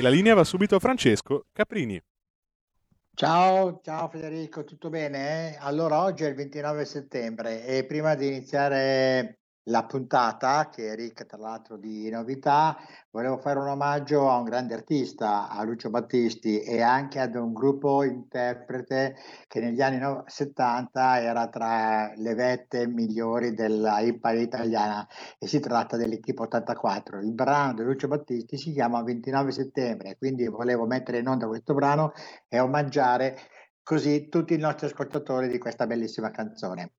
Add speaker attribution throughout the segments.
Speaker 1: E
Speaker 2: la linea va subito a Francesco Caprini.
Speaker 3: Ciao, ciao Federico, tutto bene? Allora, oggi è il 29 settembre e prima di iniziare la puntata, che è ricca tra l'altro di novità, volevo fare un omaggio a un grande artista, a Lucio Battisti e anche ad un gruppo interprete che negli anni no- 70 era tra le vette migliori della hip italiana e si tratta dell'Equipe 84. Il brano di Lucio Battisti si chiama 29 settembre, quindi volevo mettere in onda questo brano e omaggiare così tutti i nostri ascoltatori di questa bellissima canzone.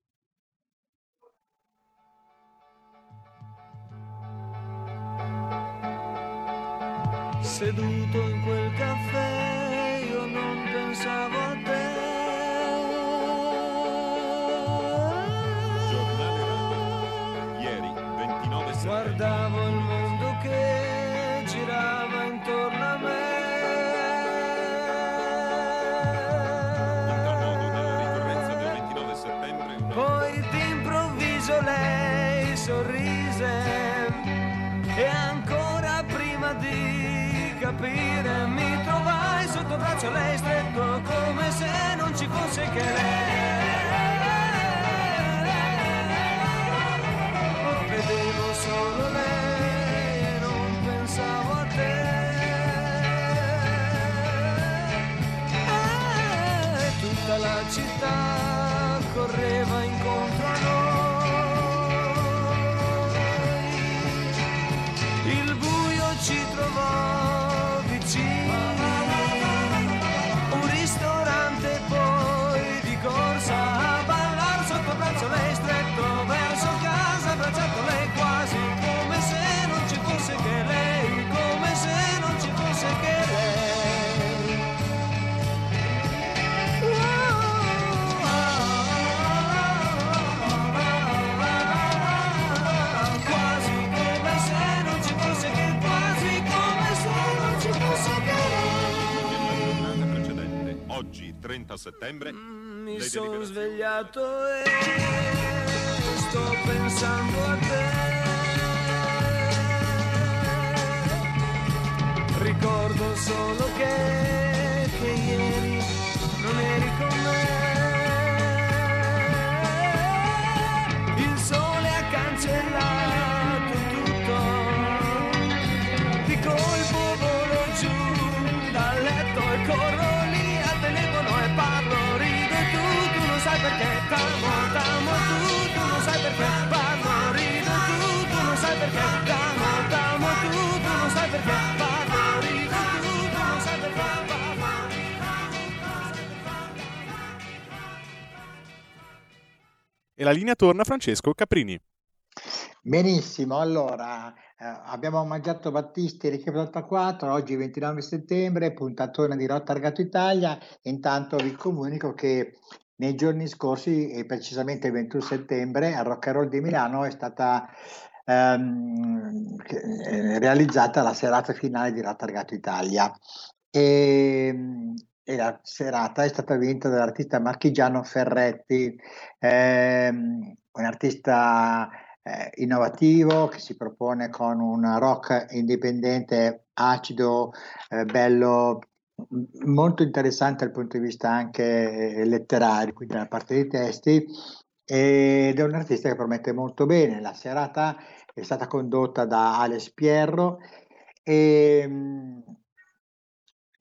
Speaker 1: Seduto in quel caffè io non pensavo a te.
Speaker 4: Giornale radio. Ieri, 29 settembre.
Speaker 1: Guardavo il non ci
Speaker 4: oggi, 30 settembre,
Speaker 1: Mi
Speaker 4: le
Speaker 1: sono svegliato e sto pensando a te. Ricordo solo che, che ieri non eri con me. Perché t'amo, t'amo tu, tu non sai perché e tu, tu non sai perché parlo. E
Speaker 2: la linea torna a Francesco Caprini.
Speaker 3: Benissimo, allora eh, abbiamo omaggiato Battisti e Ricchetti 84, oggi 29 settembre, puntatona di Rotta Argato Italia. Intanto vi comunico che nei giorni scorsi, e precisamente il 21 settembre, al Rock and Roll di Milano è stata ehm, eh, realizzata la serata finale di Rotta Argato Italia. E, e la serata è stata vinta dall'artista marchigiano Ferretti, ehm, un artista eh, innovativo che si propone con un rock indipendente acido, eh, bello, molto interessante dal punto di vista anche eh, letterario, quindi dalla parte dei testi ed è un artista che promette molto bene. La serata è stata condotta da Alex Pierro e, mm,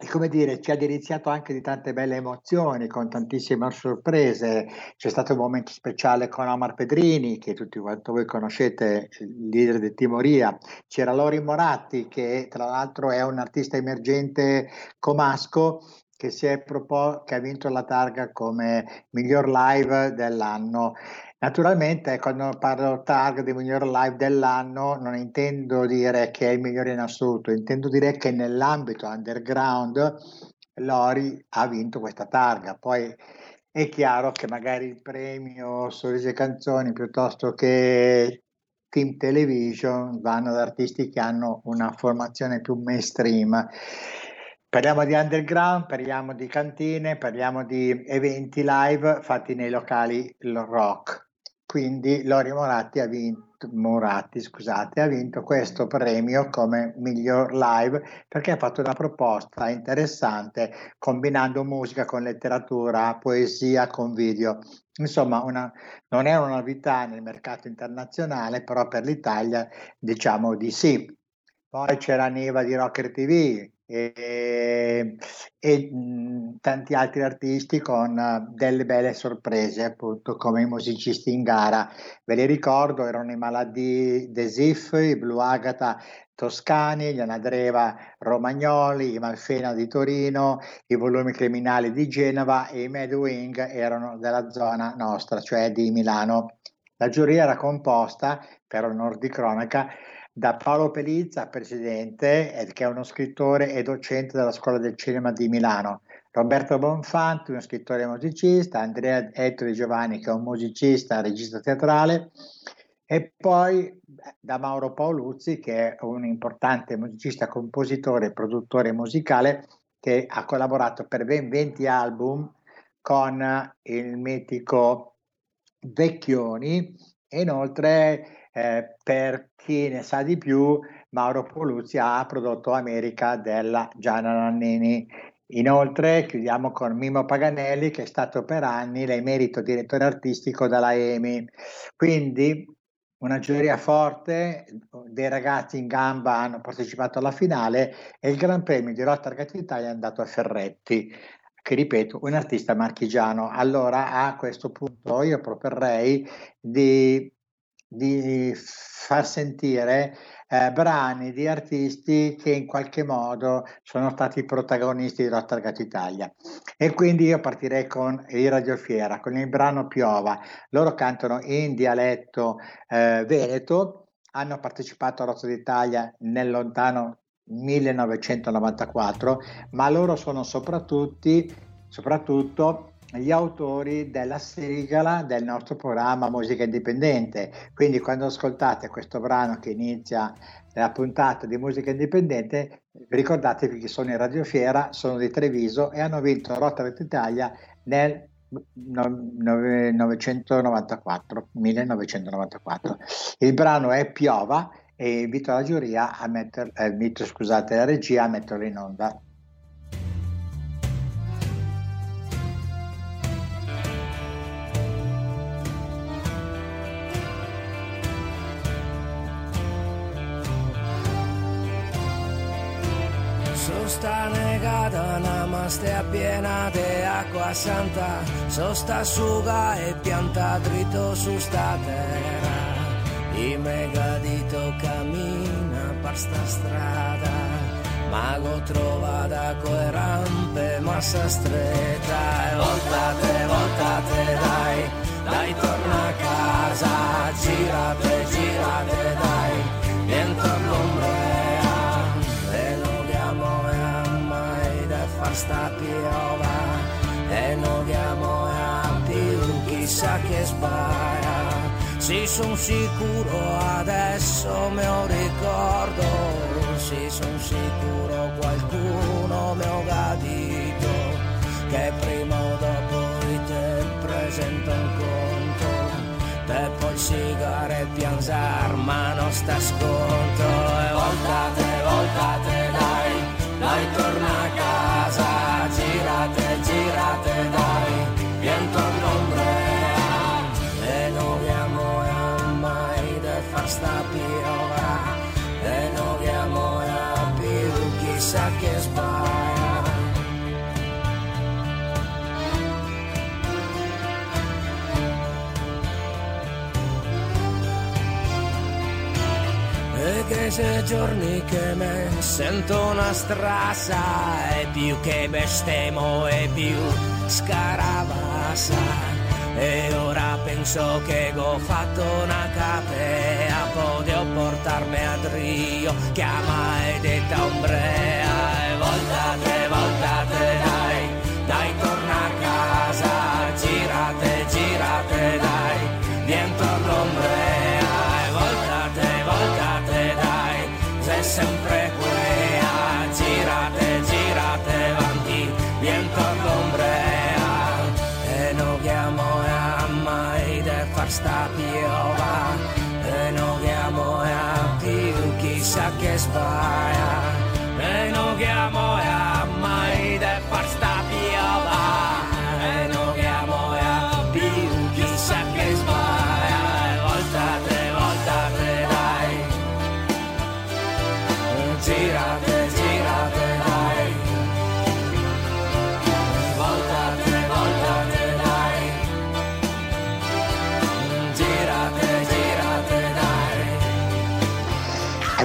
Speaker 3: e come dire, ci ha deliziato anche di tante belle emozioni, con tantissime sorprese. C'è stato un momento speciale con Omar Pedrini, che tutti quanto voi conoscete, il leader di Timoria. C'era Lori Moratti, che tra l'altro è un artista emergente comasco che, si è propo- che ha vinto la targa come miglior live dell'anno. Naturalmente, quando parlo target di miglior live dell'anno, non intendo dire che è il migliore in assoluto, intendo dire che nell'ambito underground Lori ha vinto questa targa. Poi è chiaro che magari il premio Sorrisi e Canzoni piuttosto che Team Television vanno ad artisti che hanno una formazione più mainstream. Parliamo di underground, parliamo di cantine, parliamo di eventi live fatti nei locali rock. Quindi Lori Moratti ha vinto, Moratti, scusate, ha vinto questo premio come miglior live perché ha fatto una proposta interessante combinando musica con letteratura, poesia con video. Insomma, una, non è una novità nel mercato internazionale, però per l'Italia diciamo di sì. Poi c'era Neva di Rocker TV, e, e mh, tanti altri artisti con uh, delle belle sorprese, appunto come i musicisti in gara. Ve li ricordo, erano i Maladi Desif, i Blue Agata Toscani, gli Anadreva Romagnoli, i Malfena di Torino, i Volumi Criminali di Genova e i Mad Wing erano della zona nostra, cioè di Milano. La giuria era composta, per onor di cronaca, da Paolo Pelizza, presidente, che è uno scrittore e docente della Scuola del Cinema di Milano, Roberto Bonfanti, uno scrittore e musicista, Andrea Ettore Giovanni, che è un musicista, regista teatrale, e poi da Mauro Paoluzzi, che è un importante musicista, compositore e produttore musicale, che ha collaborato per ben 20 album con il mitico Vecchioni e inoltre eh, per chi ne sa di più, Mauro Poluzzi ha prodotto America della Gianna Nannini. Inoltre chiudiamo con Mimo Paganelli che è stato per anni l'emerito direttore artistico della EMI. Quindi una giuria forte, dei ragazzi in gamba hanno partecipato alla finale e il Gran Premio di Rotta Argati Italia è andato a Ferretti, che ripeto, un artista marchigiano. Allora a questo punto io proporrei di di far sentire eh, brani di artisti che in qualche modo sono stati protagonisti di Rottergat Italia. E quindi io partirei con i Radiofiera, con il brano Piova. Loro cantano in dialetto eh, veneto, hanno partecipato a Rotto d'Italia nel lontano 1994, ma loro sono soprattutto, gli autori della sigla del nostro programma Musica Indipendente. Quindi quando ascoltate questo brano che inizia la puntata di Musica Indipendente, ricordatevi che sono in Radiofiera, sono di Treviso e hanno vinto Rotary Italia nel 1994, 1994. Il brano è Piova e invito la giuria a mettere, eh, invito, scusate, la regia a metterlo in onda.
Speaker 5: sta negata, namaste piena di acqua santa, sosta asciuga e pianta dritto su sta terra. I megadito cammina per sta strada, mago trova da quelle rampe massa stretta. E voltate, voltate dai, dai torna a casa, girate, girate dai, viento all'ombra sta piova. E non abbiamo a più chissà che sbaia. Sì, sono sicuro adesso me lo ricordo, sì, sono sicuro qualcuno mi ha gadito che prima o dopo te presento un conto. Te poi sigare e pianzar, ma non sta sconto. E voltate, voltate, E che se giorni che me sento una strassa e più che bestemo e più scaravassa e ora penso che ho fatto una capea potevo portarmi a Rio. Chiama e detta ombrea e voltate voltate chissà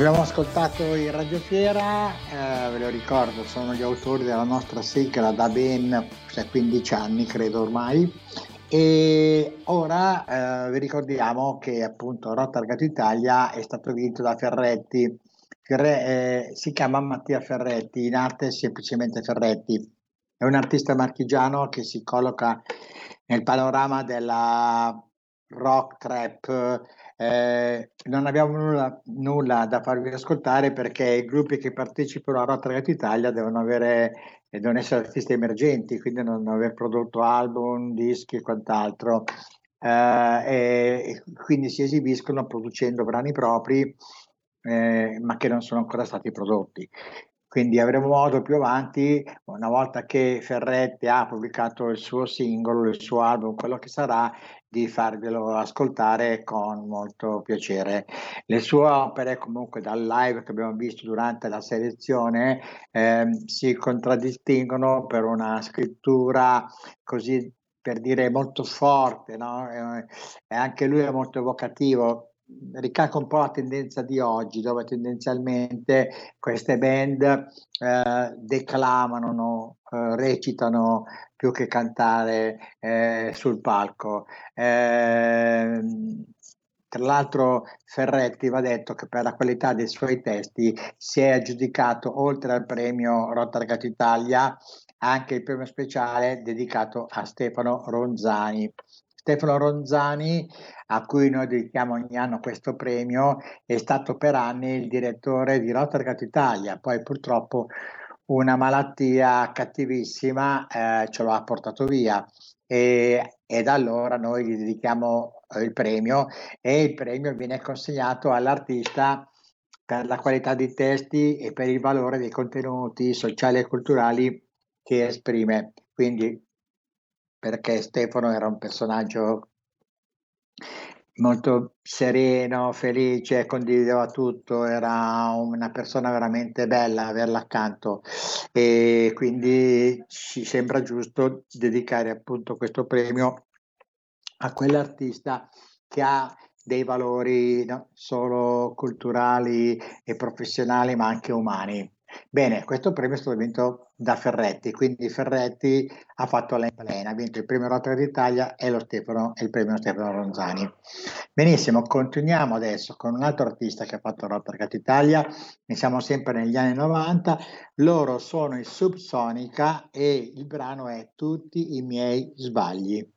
Speaker 3: Abbiamo ascoltato in radiofiera, eh, ve lo ricordo, sono gli autori della nostra sigla da ben cioè, 15 anni, credo ormai. E ora eh, vi ricordiamo che appunto Rotargato Italia è stato vinto da Ferretti. Ferre- eh, si chiama Mattia Ferretti, in arte semplicemente Ferretti. È un artista marchigiano che si colloca nel panorama della rock trap. Eh, non abbiamo nulla, nulla da farvi ascoltare perché i gruppi che partecipano a Rotterdam Italia devono avere e devono essere artisti emergenti, quindi non aver prodotto album, dischi e quant'altro. Eh, e quindi si esibiscono producendo brani propri, eh, ma che non sono ancora stati prodotti. Quindi avremo modo più avanti, una volta che Ferretti ha pubblicato il suo singolo, il suo album, quello che sarà, di farvelo ascoltare con molto piacere. Le sue opere, comunque dal live che abbiamo visto durante la selezione, ehm, si contraddistinguono per una scrittura così per dire molto forte, no? Eh, e anche lui è molto evocativo ricalca un po' la tendenza di oggi, dove tendenzialmente queste band eh, declamano, no? eh, recitano più che cantare eh, sul palco. Eh, tra l'altro Ferretti va detto che per la qualità dei suoi testi si è aggiudicato oltre al premio Rotargato Italia anche il premio speciale dedicato a Stefano Ronzani. Stefano Ronzani, a cui noi dedichiamo ogni anno questo premio, è stato per anni il direttore di Rotterdam Italia, poi purtroppo una malattia cattivissima eh, ce lo ha portato via e, e da allora noi gli dedichiamo eh, il premio e il premio viene consegnato all'artista per la qualità dei testi e per il valore dei contenuti sociali e culturali che esprime. Quindi perché Stefano era un personaggio molto sereno, felice, condivideva tutto, era una persona veramente bella averla accanto e quindi ci sembra giusto dedicare appunto questo premio a quell'artista che ha dei valori no, solo culturali e professionali ma anche umani. Bene, questo premio è stato vinto da Ferretti, quindi Ferretti ha fatto la plena, ha vinto il premio Rotary d'Italia e Stefano, il premio Stefano Ronzani. Benissimo, continuiamo adesso con un altro artista che ha fatto Rotary Italia, ne siamo sempre negli anni 90, loro sono i Subsonica e il brano è Tutti i miei sbagli.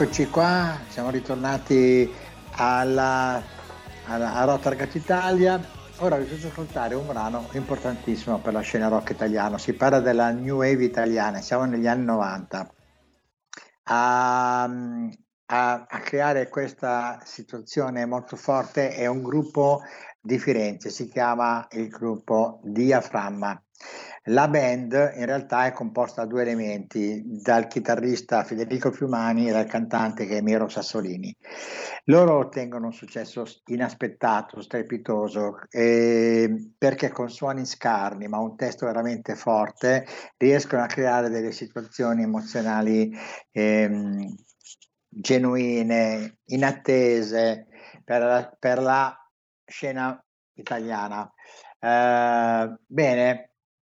Speaker 3: Eccoci qua, siamo ritornati alla, alla, a Rotterdam Italia. Ora vi faccio ascoltare un brano importantissimo per la scena rock italiana. Si parla della New Wave italiana, siamo negli anni 90. A, a, a creare questa situazione molto forte è un gruppo di Firenze, si chiama il gruppo Diaframma. La band in realtà è composta da due elementi, dal chitarrista Federico Fiumani e dal cantante che è Miro Sassolini. Loro ottengono un successo inaspettato, strepitoso, eh, perché con suoni scarni, ma un testo veramente forte, riescono a creare delle situazioni emozionali eh, genuine, inattese per la, per la scena italiana. Eh, bene,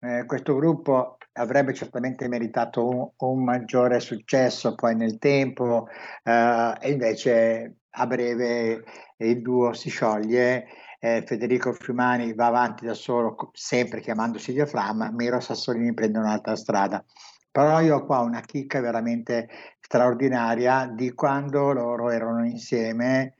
Speaker 3: eh, questo gruppo avrebbe certamente meritato un, un, maggiore successo poi nel tempo eh, e invece a breve il duo si scioglie. Eh, Federico Fiumani va avanti da solo, sempre chiamandosi diaframma, Miro Sassolini prende un'altra strada. Però io ho qua una chicca veramente straordinaria di quando loro erano insieme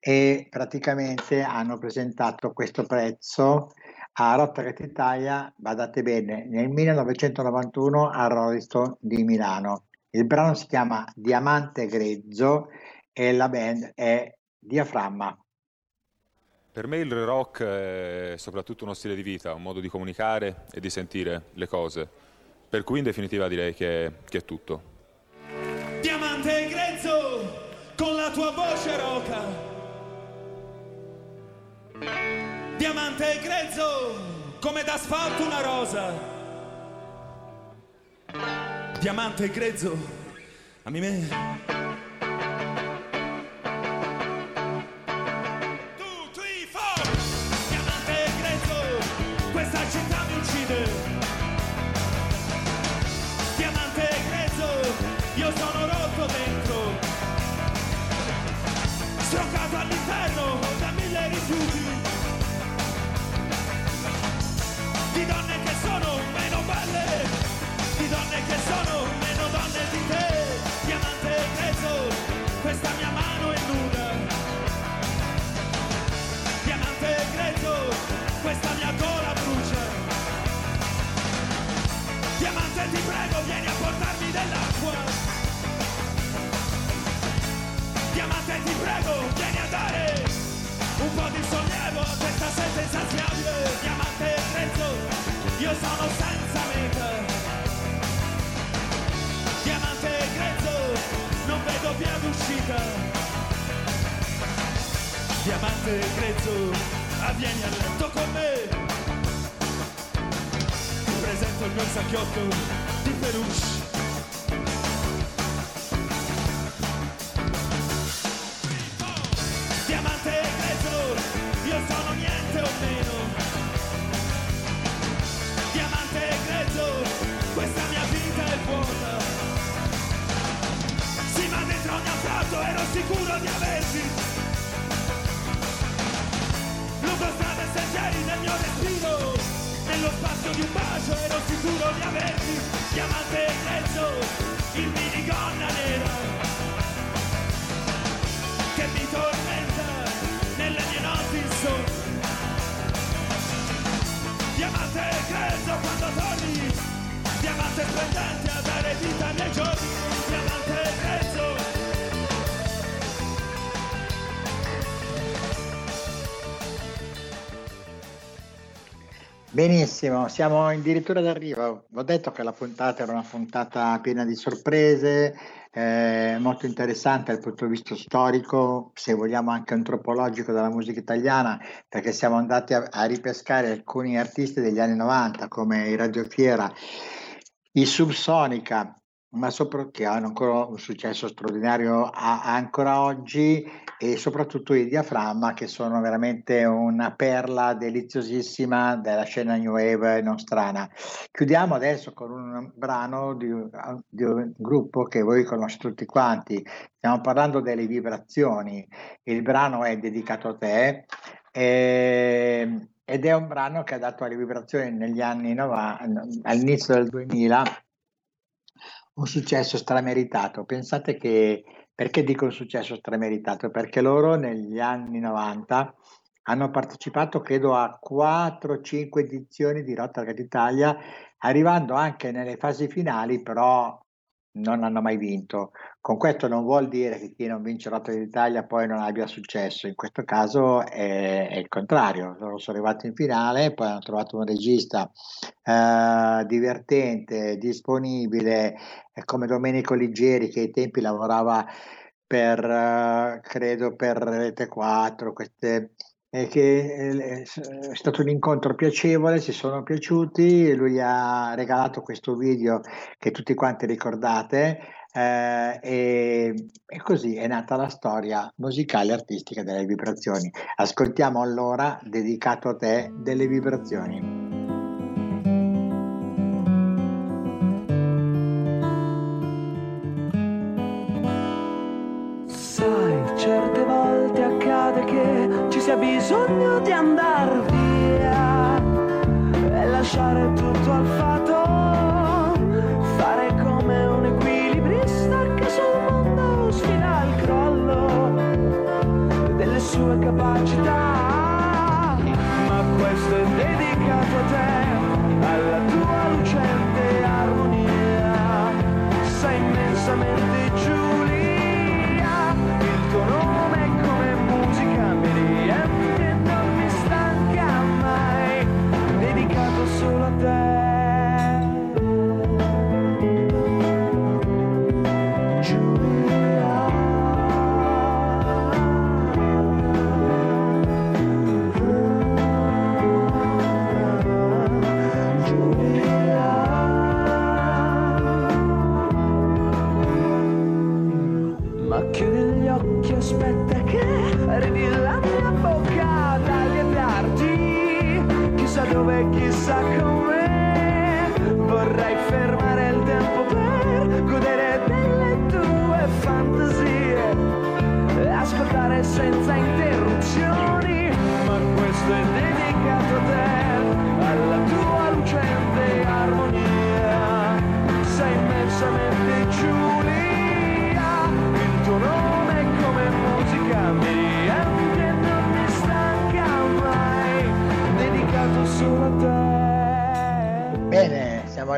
Speaker 3: e praticamente hanno presentato questo prezzo a Rotterdam Italia, badate bene, nel 1991 a Rolling Stone di Milano. Il brano si chiama Diamante Grezzo e la band è Diaframma.
Speaker 4: Per me il rock è soprattutto uno stile di vita, un modo di comunicare e di sentire le cose. Per cui in definitiva direi che, che è tutto.
Speaker 6: Diamante grezzo con la tua voce roca diamante grezzo come d'asfalto una rosa. Diamante grezzo, a me. Dell'acqua. Diamante ti prego, vieni a dare un po' di sollievo a questa sete insaziabile. Diamante grezzo, io sono senza meta. Diamante grezzo, non vedo via d'uscita. Diamante grezzo, avvieni a letto con me. Ti presento il mio sacchiotto di peluche.
Speaker 3: Benissimo, siamo addirittura d'arrivo. Ho detto che la puntata era una puntata piena di sorprese, eh, molto interessante dal punto di vista storico, se vogliamo anche antropologico della musica italiana, perché siamo andati a, a ripescare alcuni artisti degli anni 90 come i Radio Fiera, i Subsonica, ma soprattutto che hanno ancora un successo straordinario a- ancora oggi e soprattutto i Diaframma che sono veramente una perla deliziosissima della scena new wave nostrana. Chiudiamo adesso con un brano di, di un gruppo che voi conoscete tutti quanti, stiamo parlando delle vibrazioni, il brano è dedicato a te. E, ed è un brano che ha dato alle vibrazioni negli anni 90, all'inizio del 2000 un successo strameritato. Pensate che Perché dico un successo strameritato? Perché loro negli anni 90 hanno partecipato, credo, a 4-5 edizioni di Rotterdam Italia, arrivando anche nelle fasi finali, però non hanno mai vinto. Con questo non vuol dire che chi non vince Rotterdam d'Italia poi non abbia successo, in questo caso è, è il contrario, loro sono arrivati in finale, poi hanno trovato un regista eh, divertente, disponibile, eh, come Domenico Liggeri che ai tempi lavorava per, eh, credo, per Rete 4, queste che eh, è stato un incontro piacevole, si sono piaciuti, lui ha regalato questo video che tutti quanti ricordate eh, e, e, così è nata la storia musicale e artistica delle vibrazioni. Ascoltiamo allora, dedicato a te, delle vibrazioni.
Speaker 1: Bisogno di andare via e lasciare tutto al fato, fare come un equilibrista che sul mondo sfida il crollo delle sue capacità. Ma questo è dedicato a te, alla tua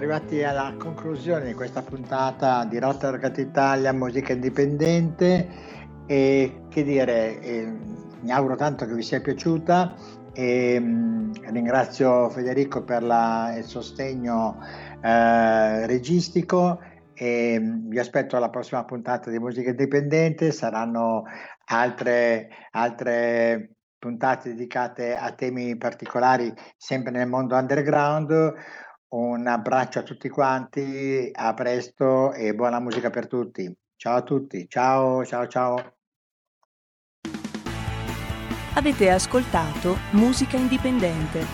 Speaker 3: arrivati alla conclusione di questa puntata di Rotterdam Italia, musica indipendente e che dire, eh, mi auguro tanto che vi sia piaciuta e mh, mm, ringrazio Federico per la, il sostegno eh, registico e mh, mm, vi aspetto alla prossima puntata di musica indipendente, saranno altre, altre puntate dedicate a temi particolari sempre nel mondo underground. Un abbraccio a tutti quanti, a presto e buona musica per tutti. Ciao a tutti, ciao, ciao, ciao.
Speaker 7: Avete ascoltato Musica Indipendente.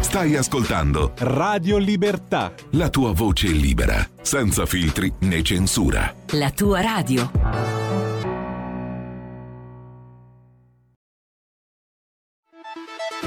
Speaker 8: Stai ascoltando
Speaker 9: Radio Libertà.
Speaker 8: La tua voce libera, senza filtri né censura.
Speaker 10: La tua radio.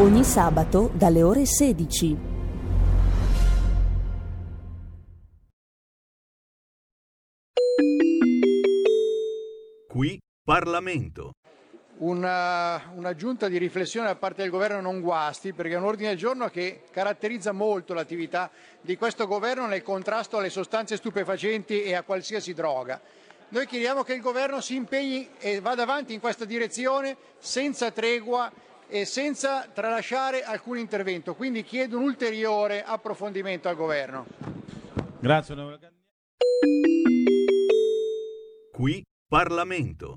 Speaker 7: Ogni sabato dalle ore 16.
Speaker 11: Qui Parlamento. una, un'aggiunta di riflessione da parte del governo non guasti, perché è un ordine del giorno che caratterizza molto l'attività di questo governo nel contrasto alle sostanze stupefacenti e a qualsiasi droga. Noi chiediamo che il governo si impegni e vada avanti in questa direzione senza tregua e senza tralasciare alcun intervento. Quindi chiedo un ulteriore approfondimento al governo.
Speaker 12: Grazie,
Speaker 13: Qui Parlamento.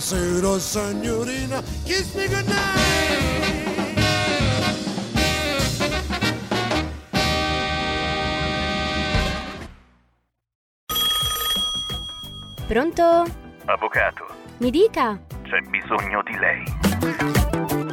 Speaker 1: Buonasera signorina, kiss me goodnight.
Speaker 14: Pronto?
Speaker 15: Avvocato,
Speaker 14: Mi dica.
Speaker 15: c'è bisogno di lei.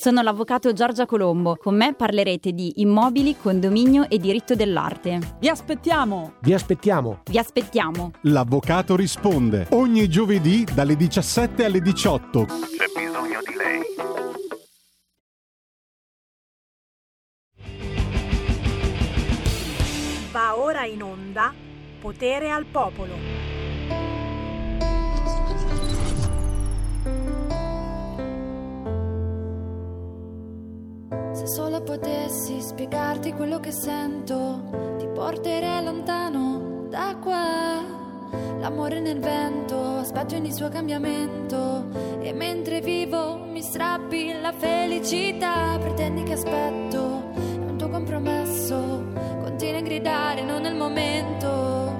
Speaker 16: Sono l'avvocato Giorgia Colombo. Con me parlerete di immobili, condominio e diritto dell'arte.
Speaker 17: Vi aspettiamo!
Speaker 18: Vi aspettiamo!
Speaker 16: Vi aspettiamo!
Speaker 9: L'avvocato risponde ogni giovedì dalle 17 alle 18.
Speaker 15: C'è bisogno di lei.
Speaker 19: Va ora in onda Potere al Popolo.
Speaker 20: Se solo potessi spiegarti quello che sento, ti porterei lontano da qua. L'amore nel vento, aspetto ogni suo cambiamento. E mentre vivo mi strappi la felicità. Pretendi che aspetto, è un tuo compromesso. Continui a gridare, non nel momento.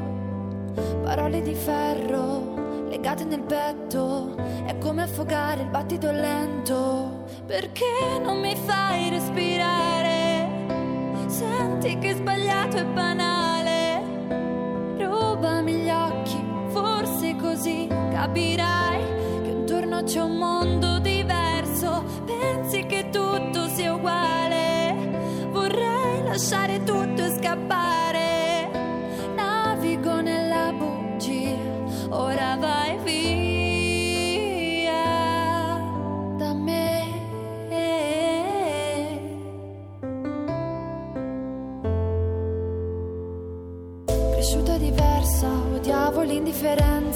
Speaker 20: Parole di ferro, legate nel petto. È come affogare il battito lento. Perché non mi fai? Senti che sbagliato e banale. Rubami gli occhi, forse così capirai che intorno c'è un mondo diverso. Pensi che tutto sia uguale. Vorrei lasciare tutto e scappare.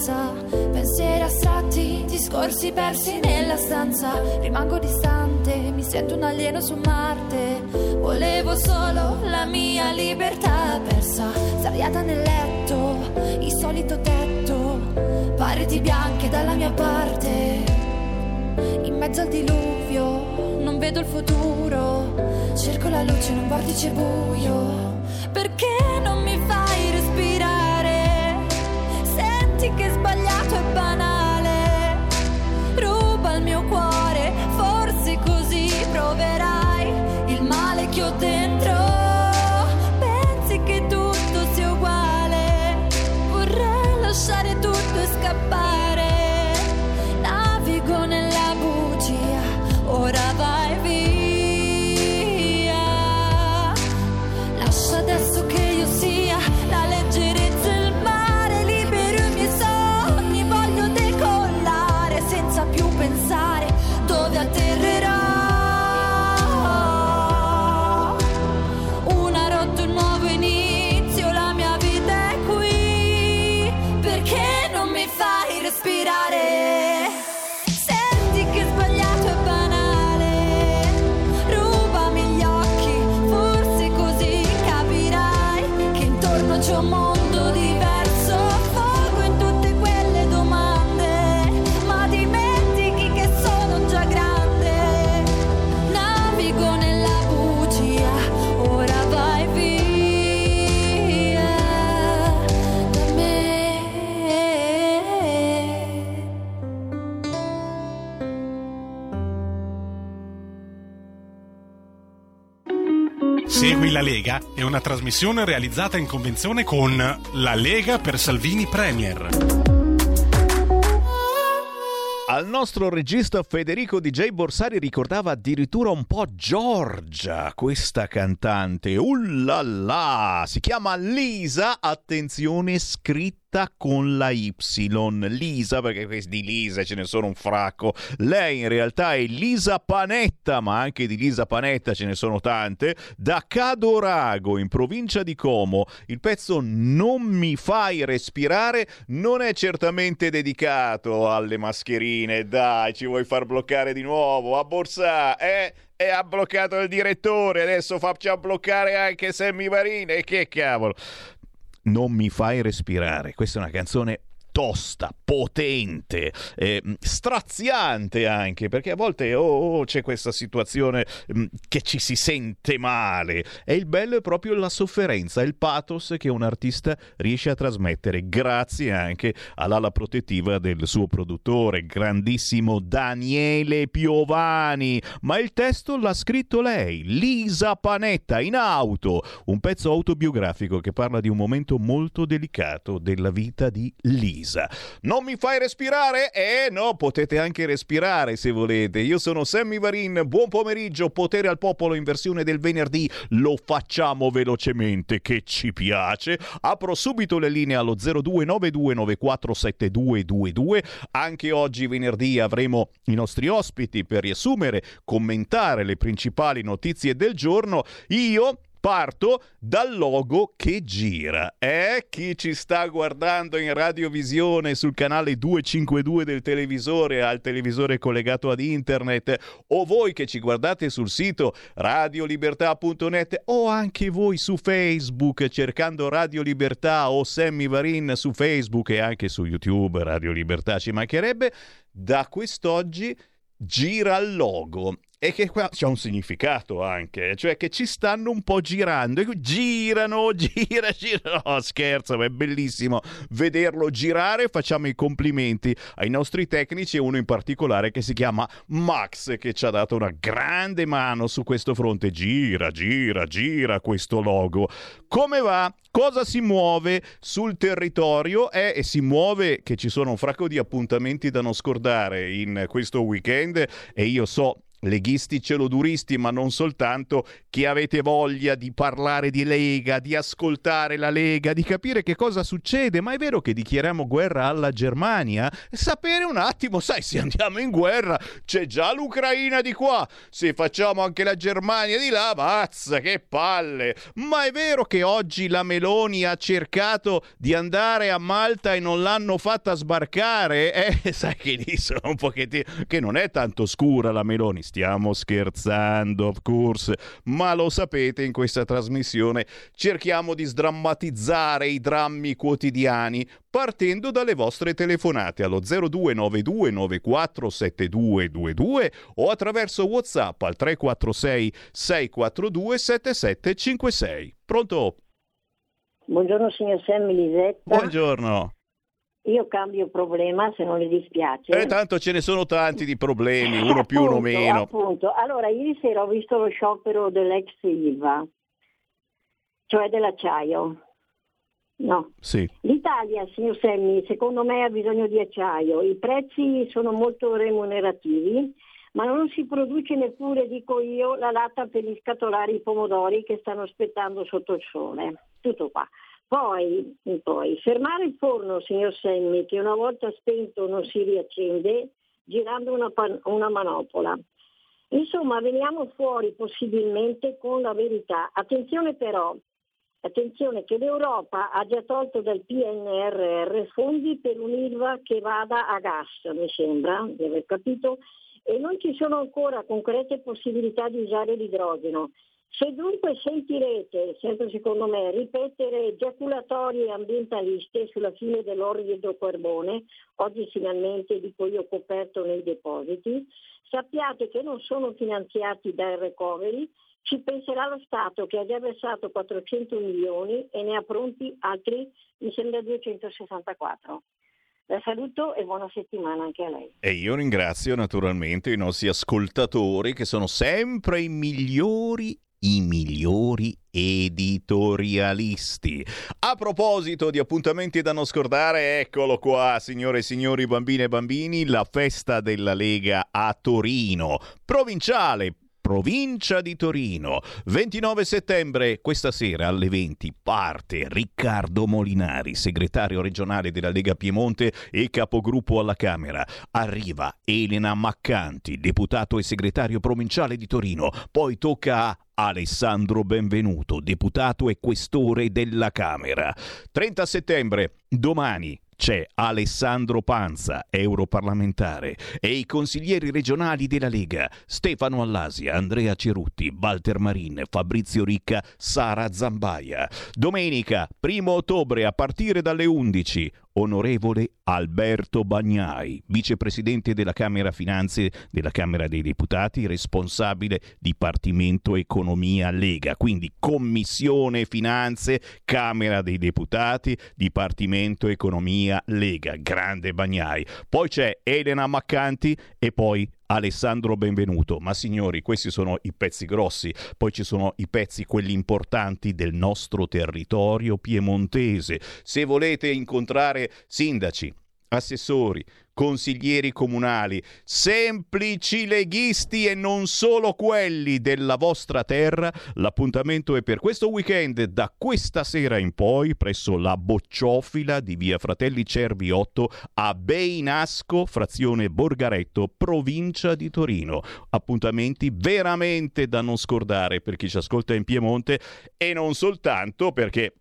Speaker 20: L'indifferenza. Pensieri astratti, discorsi persi nella stanza. Rimango distante, mi sento un alieno su Marte. Volevo solo la mia libertà persa. Sdraiata nel letto, il solito tetto. Pareti bianche dalla mia parte. In mezzo al diluvio, non vedo il futuro. Cerco la luce in un vortice buio. Perché non mi fai respirare? Senti che sbagliato e banale. Ruba il mio cuore, forse così proverai il male che ho dentro.
Speaker 9: Lega è una trasmissione realizzata in convenzione con La Lega per Salvini Premier.
Speaker 21: Al nostro regista Federico DJ Borsari ricordava addirittura un po' Giorgia, questa cantante. Ullala! Si chiama Lisa, attenzione, scritta con la Y. Lisa, perché di Lisa ce ne sono un fracco. Lei in realtà è Lisa Panetta, ma anche di Lisa Panetta ce ne sono tante. Da Cadorago, in provincia di Como, il pezzo Non mi fai respirare non è certamente dedicato alle mascherine. Dai, ci vuoi far bloccare di nuovo? A Borsà, eh? E ha bloccato il direttore, adesso faccia bloccare anche Sammy Marine. E che cavolo! Non mi fai respirare. Questa è una canzone tosta, potente, eh, straziante anche, perché a volte oh, oh, c'è questa situazione mh, che ci si sente male. E il bello è proprio la sofferenza, il pathos che un artista riesce a trasmettere, grazie anche all'ala protettiva del suo produttore, grandissimo Daniele Piovani. Ma il testo l'ha scritto lei, Lisa Panetta, in auto, un pezzo autobiografico che parla di un momento molto delicato della vita di Lisa. Non mi fai respirare? Eh no, potete anche respirare se volete. Io sono Sammy Varin, buon pomeriggio, potere al popolo in versione del venerdì. Lo facciamo velocemente, che ci piace. Apro subito le linee allo 0292947222. Anche oggi venerdì avremo i nostri ospiti per riassumere, commentare le principali notizie del giorno. Io Parto dal logo che gira. Eh, chi ci sta guardando in radiovisione sul canale 252 del televisore, al televisore collegato ad internet, o voi che ci guardate sul sito radiolibertà.net, o anche voi su Facebook cercando Radio Libertà o Sammy Varin su Facebook e anche su YouTube, Radio Libertà ci mancherebbe, da quest'oggi gira il logo e che qua c'è un significato anche, cioè che ci stanno un po' girando, girano, gira, gira, no scherzo, ma è bellissimo vederlo girare, facciamo i complimenti ai nostri tecnici e uno in particolare che si chiama Max che ci ha dato una grande mano su questo fronte, gira, gira, gira questo logo. Come va? Cosa si muove sul territorio? È, e si muove che ci sono un fracco di appuntamenti da non scordare in questo weekend e io so leghisti celoduristi, ma non soltanto, che avete voglia di parlare di Lega, di ascoltare la Lega, di capire che cosa succede. Ma è vero che dichiariamo guerra alla Germania? Sapere un attimo, sai, se andiamo in guerra c'è già l'Ucraina di qua, se facciamo anche la Germania di là, mazza, che palle! Ma è vero che oggi la Meloni ha cercato di andare a Malta e non l'hanno fatta sbarcare? Eh, sai che lì sono un pochettino... che non è tanto scura la Meloni stiamo scherzando, of course, ma lo sapete, in questa trasmissione cerchiamo di sdrammatizzare i drammi quotidiani partendo dalle vostre telefonate allo 0292 947222 o attraverso WhatsApp al 346 642 7756. Pronto?
Speaker 22: Buongiorno signor Sammy Lisetta.
Speaker 21: Buongiorno.
Speaker 22: Io cambio problema se non le dispiace.
Speaker 21: Eh, tanto ce ne sono tanti di problemi, uno più, uno meno.
Speaker 22: Appunto. Allora, ieri sera ho visto lo sciopero dell'ex IVA, cioè dell'acciaio. No.
Speaker 21: Sì.
Speaker 22: L'Italia, signor Semmi, secondo me ha bisogno di acciaio. I prezzi sono molto remunerativi, ma non si produce neppure, dico io, la latta per gli scatolari i pomodori che stanno aspettando sotto il sole. Tutto qua. Poi, poi, fermare il forno, signor Semmi, che una volta spento non si riaccende, girando una, pan- una manopola. Insomma, veniamo fuori possibilmente con la verità. Attenzione però, attenzione che l'Europa ha già tolto dal PNRR fondi per un'ILVA che vada a gas, mi sembra di aver capito, e non ci sono ancora concrete possibilità di usare l'idrogeno. Se dunque sentirete, sempre secondo me, ripetere ejaculatorie ambientaliste sulla fine dell'oro di idrocarbone, oggi finalmente dico io coperto nei depositi, sappiate che non sono finanziati dal recovery, ci penserà lo Stato che ha già versato 400 milioni e ne ha pronti altri, mi sembra 264. La saluto e buona settimana anche a lei.
Speaker 21: E io ringrazio naturalmente i nostri ascoltatori che sono sempre i migliori i migliori editorialisti. A proposito di appuntamenti da non scordare, eccolo qua, signore e signori, bambine e bambini, la festa della Lega a Torino, provinciale, provincia di Torino. 29 settembre, questa sera alle 20, parte Riccardo Molinari, segretario regionale della Lega Piemonte e capogruppo alla Camera. Arriva Elena Maccanti, deputato e segretario provinciale di Torino. Poi tocca a Alessandro Benvenuto, deputato e questore della Camera. 30 settembre, domani, c'è Alessandro Panza, europarlamentare, e i consiglieri regionali della Lega, Stefano Allasia, Andrea Cerutti, Walter Marin, Fabrizio Ricca, Sara Zambaia. Domenica, 1 ottobre, a partire dalle 11, onorevole Alberto Bagnai, vicepresidente della Camera Finanze della Camera dei Deputati, responsabile Dipartimento Economia Lega, quindi Commissione Finanze, Camera dei Deputati, Dipartimento Economia Lega, grande Bagnai. Poi c'è Elena Maccanti e poi Alessandro Benvenuto. Ma signori, questi sono i pezzi grossi, poi ci sono i pezzi, quelli importanti del nostro territorio piemontese. Se volete incontrare sindaci, assessori, consiglieri comunali, semplici leghisti e non solo quelli della vostra terra, l'appuntamento è per questo weekend da questa sera in poi presso la Bocciofila di via Fratelli Cervi 8 a Beinasco, frazione Borgaretto, provincia di Torino. Appuntamenti veramente da non scordare per chi ci ascolta in Piemonte e non soltanto perché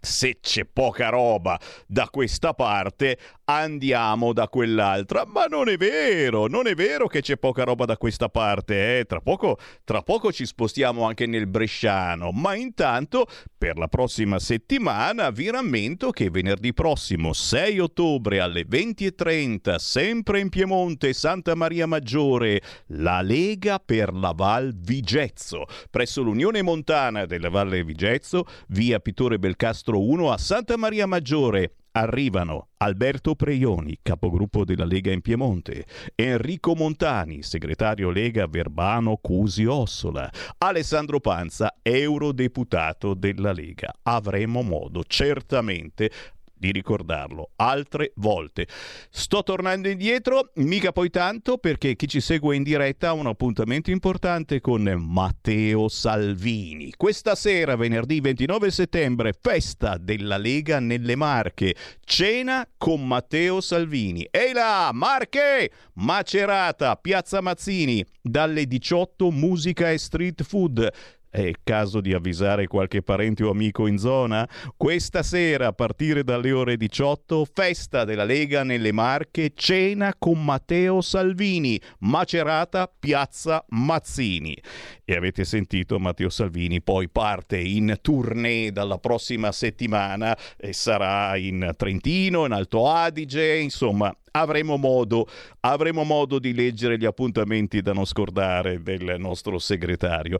Speaker 21: se c'è poca roba da questa parte, andiamo da quell'altra. Ma non è vero, non è vero che c'è poca roba da questa parte. Eh? Tra, poco, tra poco ci spostiamo anche nel Bresciano. Ma intanto, per la prossima settimana, vi rammento che venerdì prossimo, 6 ottobre alle 20.30, sempre in Piemonte, Santa Maria Maggiore, la Lega per la Val Vigezzo, presso l'Unione Montana della Valle Vigezzo, via Pittore Belcastro 1 a Santa Maria Maggiore arrivano Alberto Preioni, capogruppo della Lega in Piemonte, Enrico Montani, segretario Lega Verbano Cusi Ossola, Alessandro Panza, eurodeputato della Lega. Avremo modo certamente di ricordarlo altre volte. Sto tornando indietro, mica poi tanto, perché chi ci segue in diretta ha un appuntamento importante con Matteo Salvini. Questa sera, venerdì 29 settembre, festa della Lega nelle Marche. Cena con Matteo Salvini. Ehi là, Marche! Macerata, Piazza Mazzini, dalle 18 musica e street food. È caso di avvisare qualche parente o amico in zona? Questa sera, a partire dalle ore 18, festa della Lega nelle Marche, cena con Matteo Salvini, Macerata, Piazza Mazzini. E avete sentito, Matteo Salvini poi parte in tournée dalla prossima settimana e sarà in Trentino, in Alto Adige, insomma avremo modo, avremo modo di leggere gli appuntamenti da non scordare del nostro segretario.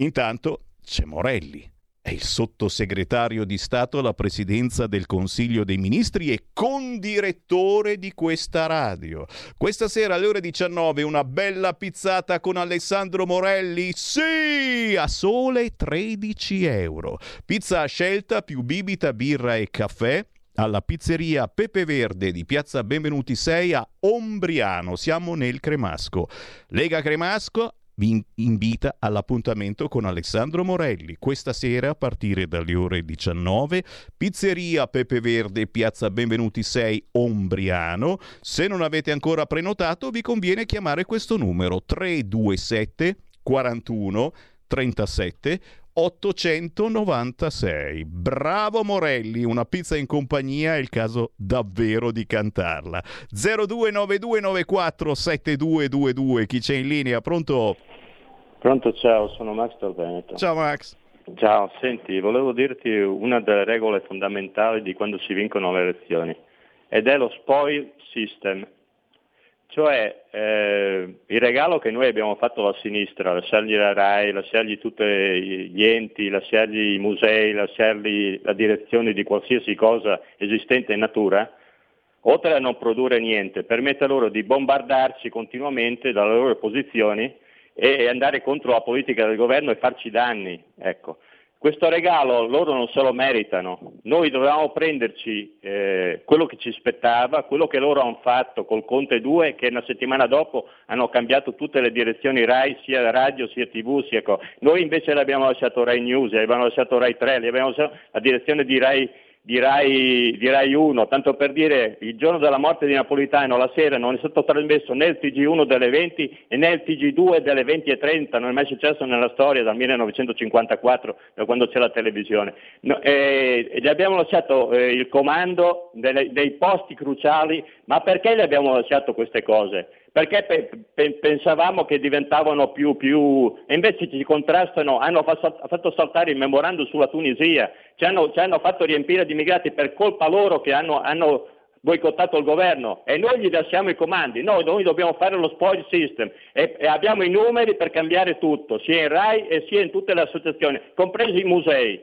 Speaker 21: Intanto c'è Morelli, è il sottosegretario di Stato alla presidenza del Consiglio dei Ministri e condirettore di questa radio. Questa sera alle ore 19 una bella pizzata con Alessandro Morelli, sì, a sole 13 euro. Pizza a scelta più bibita, birra e caffè alla pizzeria Pepe Verde di Piazza Benvenuti 6 a Ombriano. Siamo nel Cremasco. Lega Cremasco vi invita all'appuntamento con Alessandro Morelli questa sera a partire dalle ore 19 Pizzeria Pepe Verde Piazza Benvenuti 6 Ombriano se non avete ancora prenotato vi conviene chiamare questo numero 327 41 37 896. Bravo Morelli, una pizza in compagnia è il caso davvero di cantarla. 0292947222, chi c'è in linea? Pronto?
Speaker 23: Pronto, ciao, sono Max dal Veneto.
Speaker 21: Ciao Max.
Speaker 23: Ciao, senti, volevo dirti una delle regole fondamentali di quando si vincono le elezioni ed è lo spoil system, cioè eh, il regalo che noi abbiamo fatto alla sinistra, lasciargli la RAI, lasciargli tutti gli enti, lasciargli i musei, lasciargli la direzione di qualsiasi cosa esistente in natura, oltre a non produrre niente, permette loro di bombardarci continuamente dalle loro posizioni e andare contro la politica del governo e farci danni. Ecco. Questo regalo loro non se lo meritano, noi dovevamo prenderci eh, quello che ci spettava, quello che loro hanno fatto col Conte 2 che una settimana dopo hanno cambiato tutte le direzioni RAI, sia radio sia TV, sia co- Noi invece l'abbiamo lasciato RAI News, l'abbiamo lasciato RAI 3, abbiamo lasciato la direzione di RAI di Rai, 1, tanto per dire il giorno della morte di Napolitano la sera non è stato trasmesso né il TG1 delle 20 e né il TG2 delle 20 e 30, non è mai successo nella storia dal 1954, da quando c'è la televisione. No, eh, gli abbiamo lasciato eh, il comando delle, dei posti cruciali, ma perché gli abbiamo lasciato queste cose? Perché pe- pe- pensavamo che diventavano più, più, e invece ci contrastano, hanno fatto saltare il memorandum sulla Tunisia, ci hanno, ci hanno fatto riempire di immigrati per colpa loro che hanno, hanno boicottato il governo. E noi gli lasciamo i comandi, noi, noi dobbiamo fare lo spoil system. E, e, abbiamo i numeri per cambiare tutto, sia in RAI e sia in tutte le associazioni, compresi i musei.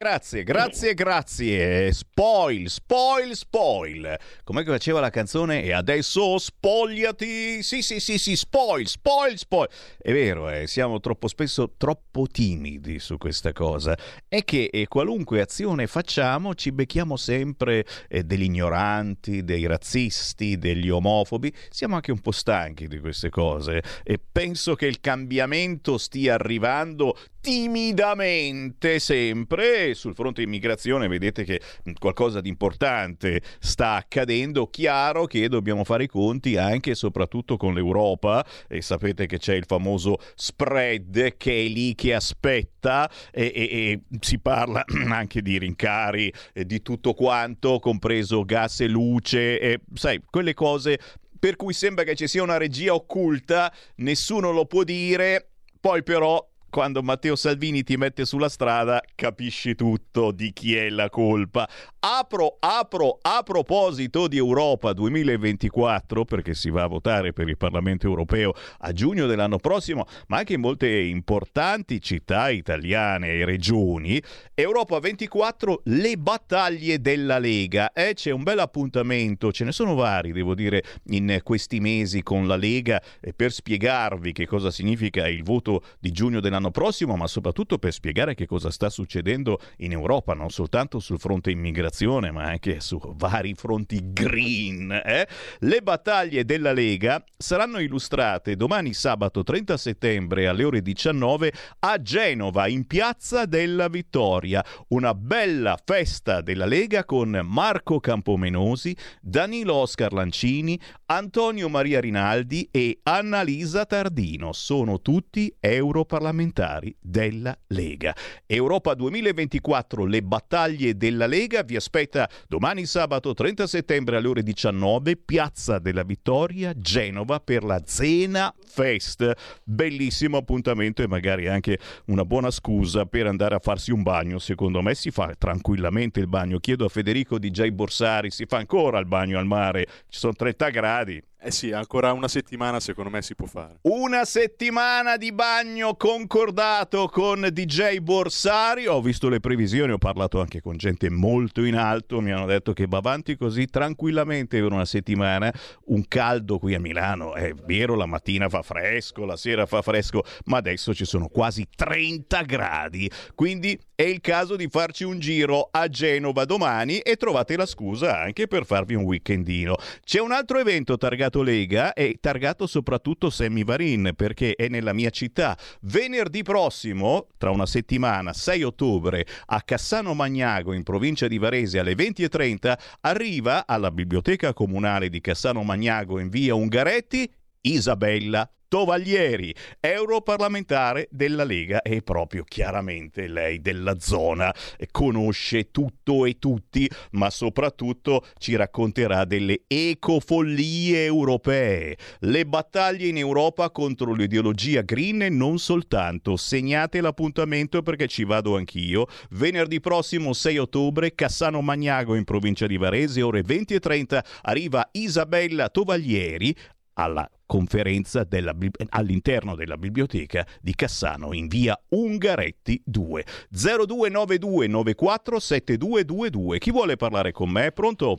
Speaker 21: Grazie, grazie, grazie. Spoil, spoil, spoil. Com'è che faceva la canzone? E adesso spogliati. Sì, sì, sì, sì, spoil, spoil, spoil. È vero, eh, siamo troppo spesso troppo timidi su questa cosa. È che eh, qualunque azione facciamo ci becchiamo sempre eh, degli ignoranti, dei razzisti, degli omofobi. Siamo anche un po' stanchi di queste cose e penso che il cambiamento stia arrivando timidamente sempre sul fronte immigrazione vedete che qualcosa di importante sta accadendo. Chiaro che dobbiamo fare i conti anche e soprattutto con l'Europa e sapete che c'è il famoso spread che è lì che aspetta e, e, e si parla anche di rincari di tutto quanto compreso gas e luce e sai quelle cose per cui sembra che ci sia una regia occulta nessuno lo può dire. Poi però quando Matteo Salvini ti mette sulla strada capisci tutto di chi è la colpa. Apro, apro, a proposito di Europa 2024, perché si va a votare per il Parlamento europeo a giugno dell'anno prossimo, ma anche in molte importanti città italiane e regioni, Europa 24, le battaglie della Lega. Eh, c'è un bel appuntamento, ce ne sono vari, devo dire, in questi mesi con la Lega, per spiegarvi che cosa significa il voto di giugno dell'anno l'anno prossimo, ma soprattutto per spiegare che cosa sta succedendo in Europa, non soltanto sul fronte immigrazione, ma anche su vari fronti green. Eh? Le battaglie della Lega saranno illustrate domani sabato 30 settembre alle ore 19 a Genova, in Piazza della Vittoria. Una bella festa della Lega con Marco Campomenosi, Danilo Oscar Lancini, Antonio Maria Rinaldi e Annalisa Tardino. Sono tutti europarlamentari parlamentari della Lega. Europa 2024, le battaglie della Lega vi aspetta domani sabato 30 settembre alle ore 19, Piazza della Vittoria, Genova per la Zena Fest. Bellissimo appuntamento e magari anche una buona scusa per andare a farsi un bagno. Secondo me si fa tranquillamente il bagno. Chiedo a Federico DJ Borsari, si fa ancora il bagno al mare? Ci sono 30 gradi.
Speaker 24: Eh sì, ancora una settimana secondo me si può fare.
Speaker 21: Una settimana di bagno concordato con DJ Borsari. Ho visto le previsioni, ho parlato anche con gente molto in alto. Mi hanno detto che va avanti così tranquillamente per una settimana. Un caldo qui a Milano, è vero, la mattina fa fresco, la sera fa fresco, ma adesso ci sono quasi 30 gradi. Quindi è il caso di farci un giro a Genova domani e trovate la scusa anche per farvi un weekendino. C'è un altro evento targato targato Lega e targato soprattutto Sammy Varin perché è nella mia città. Venerdì prossimo, tra una settimana, 6 ottobre, a Cassano Magnago in provincia di Varese alle 20.30 arriva alla Biblioteca Comunale di Cassano Magnago in via Ungaretti Isabella Tovaglieri, europarlamentare della Lega e proprio chiaramente lei della zona, conosce tutto e tutti, ma soprattutto ci racconterà delle ecofollie europee, le battaglie in Europa contro l'ideologia green e non soltanto. Segnate l'appuntamento perché ci vado anch'io. Venerdì prossimo 6 ottobre, Cassano Magnago in provincia di Varese, ore 20 e 30, arriva Isabella Tovaglieri alla conferenza della, all'interno della biblioteca di Cassano in via Ungaretti 2 0292 94 7222 chi vuole parlare con me? Pronto?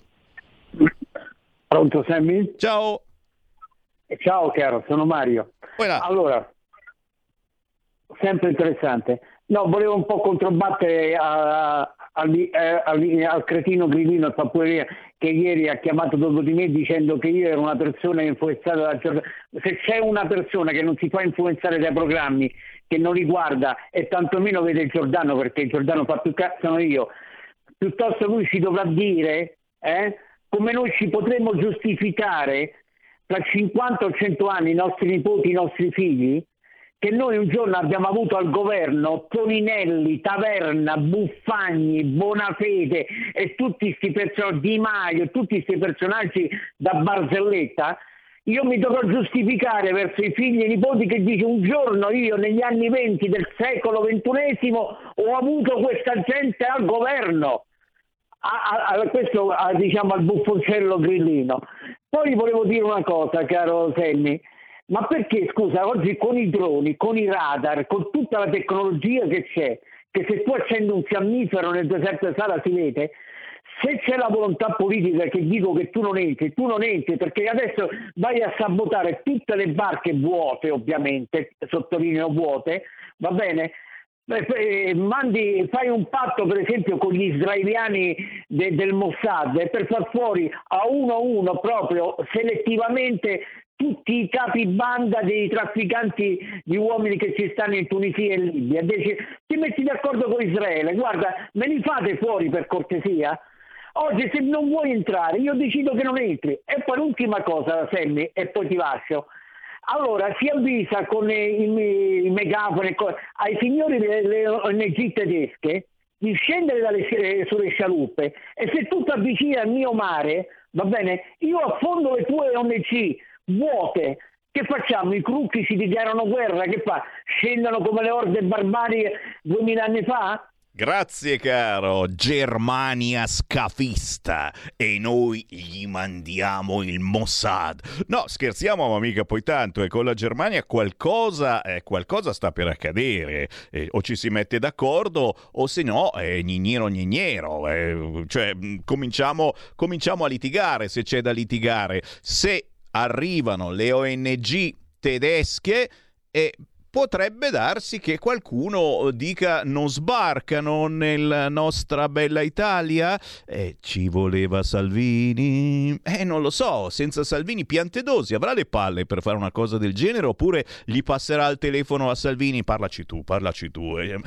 Speaker 25: Pronto Sammy?
Speaker 21: Ciao
Speaker 25: Ciao caro, sono Mario.
Speaker 21: Buona.
Speaker 25: Allora, sempre interessante. No, volevo un po' controbattere a- al, eh, al- al cretino Grillino al Pappueria che ieri ha chiamato dopo di me dicendo che io ero una persona influenzata da. Se c'è una persona che non si fa influenzare dai programmi, che non li guarda e tantomeno vede Giordano perché Giordano fa più cazzo sono io, piuttosto lui ci dovrà dire eh, come noi ci potremmo giustificare tra 50 o 100 anni i nostri nipoti, i nostri figli, che noi un giorno abbiamo avuto al governo Toninelli, Taverna, Buffagni, Bonafede e tutti questi personaggi, Di Maio, tutti questi personaggi da barzelletta, io mi dovrò giustificare verso i figli e i nipoti che dice un giorno io negli anni 20 del secolo XXI ho avuto questa gente al governo. A, a- a- questo a- diciamo al buffoncello grillino. Poi volevo dire una cosa, caro Semmi, ma perché scusa, oggi con i droni, con i radar, con tutta la tecnologia che c'è, che se tu accendi un fiammifero nel deserto del Sahara si vede, se c'è la volontà politica che dico che tu non entri, tu non entri perché adesso vai a sabotare tutte le barche vuote, ovviamente, sottolineo vuote, va bene? Eh, mandi, fai un patto per esempio con gli israeliani de- del Mossad per far fuori a uno a uno proprio selettivamente tutti i capi banda dei trafficanti di uomini che ci stanno in Tunisia e in Libia. Dici, ti metti d'accordo con Israele, guarda, me li fate fuori per cortesia? Oggi se non vuoi entrare, io decido che non entri. E poi l'ultima cosa, Sammy, e poi ti lascio. Allora si avvisa con i, i- megafoni ai signori delle ONG tedesche di scendere dalle, eh, sulle scialuppe e se tu ti avvicini al mio mare, va bene, io affondo le tue ONG vuote. Che facciamo? I crucchi ci dichiarano guerra, che fa? Scendono come le orde barbariche duemila anni fa?
Speaker 21: Grazie caro, Germania scafista e noi gli mandiamo il Mossad. No, scherziamo ma mica poi tanto e con la Germania qualcosa, eh, qualcosa sta per accadere. Eh, o ci si mette d'accordo o se no è gnignero gnignero. eh, cioè cominciamo, cominciamo a litigare se c'è da litigare. Se arrivano le ONG tedesche e potrebbe darsi che qualcuno dica non sbarcano nella nostra bella Italia? Eh, ci voleva Salvini? Eh, non lo so, senza Salvini Piantedosi avrà le palle per fare una cosa del genere oppure gli passerà il telefono a Salvini? Parlaci tu, parlaci tu. Eh,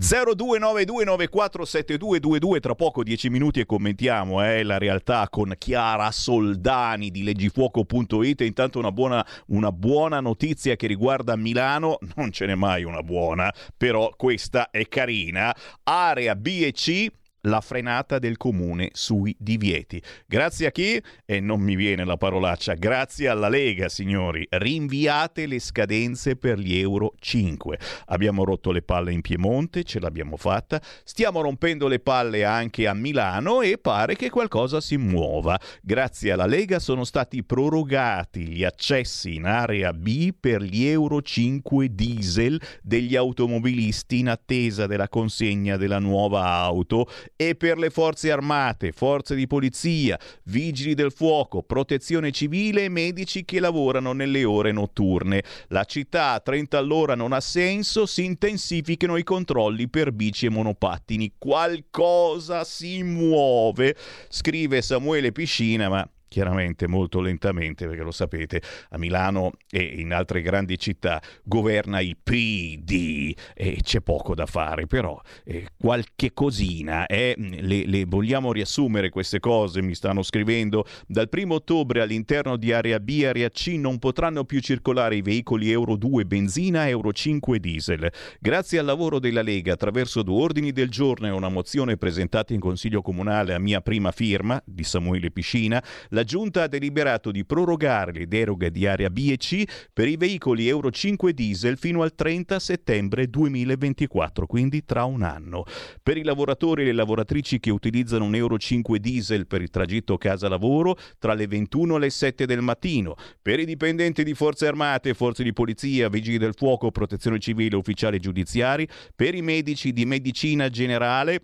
Speaker 21: 0292947222 tra poco 10 minuti e commentiamo eh, la realtà con Chiara Soldani di leggifuoco.it intanto una buona, una buona notizia che riguarda Milano non ce n'è mai una buona però questa è carina. Area B e C la frenata del comune sui divieti. Grazie a chi? E non mi viene la parolaccia, grazie alla Lega, signori. Rinviate le scadenze per gli Euro 5. Abbiamo rotto le palle in Piemonte, ce l'abbiamo fatta. Stiamo rompendo le palle anche a Milano e pare che qualcosa si muova. Grazie alla Lega sono stati prorogati gli accessi in area B per gli Euro 5 diesel degli automobilisti in attesa della consegna della nuova auto e per le forze armate, forze di polizia, vigili del fuoco, protezione civile e medici che lavorano nelle ore notturne. La città a 30 all'ora non ha senso, si intensificano i controlli per bici e monopattini. Qualcosa si muove, scrive Samuele Piscina, ma chiaramente molto lentamente, perché lo sapete, a Milano e in altre grandi città governa il PD e c'è poco da fare, però eh, qualche cosina, eh, le, le vogliamo riassumere queste cose, mi stanno scrivendo, dal primo ottobre all'interno di area B e area C non potranno più circolare i veicoli Euro 2 benzina Euro 5 diesel. Grazie al lavoro della Lega, attraverso due ordini del giorno e una mozione presentata in Consiglio Comunale a mia prima firma, di Samuele Piscina, la Giunta ha deliberato di prorogare le deroghe di area B e C per i veicoli Euro 5 diesel fino al 30 settembre 2024, quindi tra un anno. Per i lavoratori e le lavoratrici che utilizzano un Euro 5 diesel per il tragitto casa-lavoro tra le 21 e le 7 del mattino. Per i dipendenti di forze armate, forze di polizia, vigili del fuoco, protezione civile, ufficiali giudiziari. Per i medici di medicina generale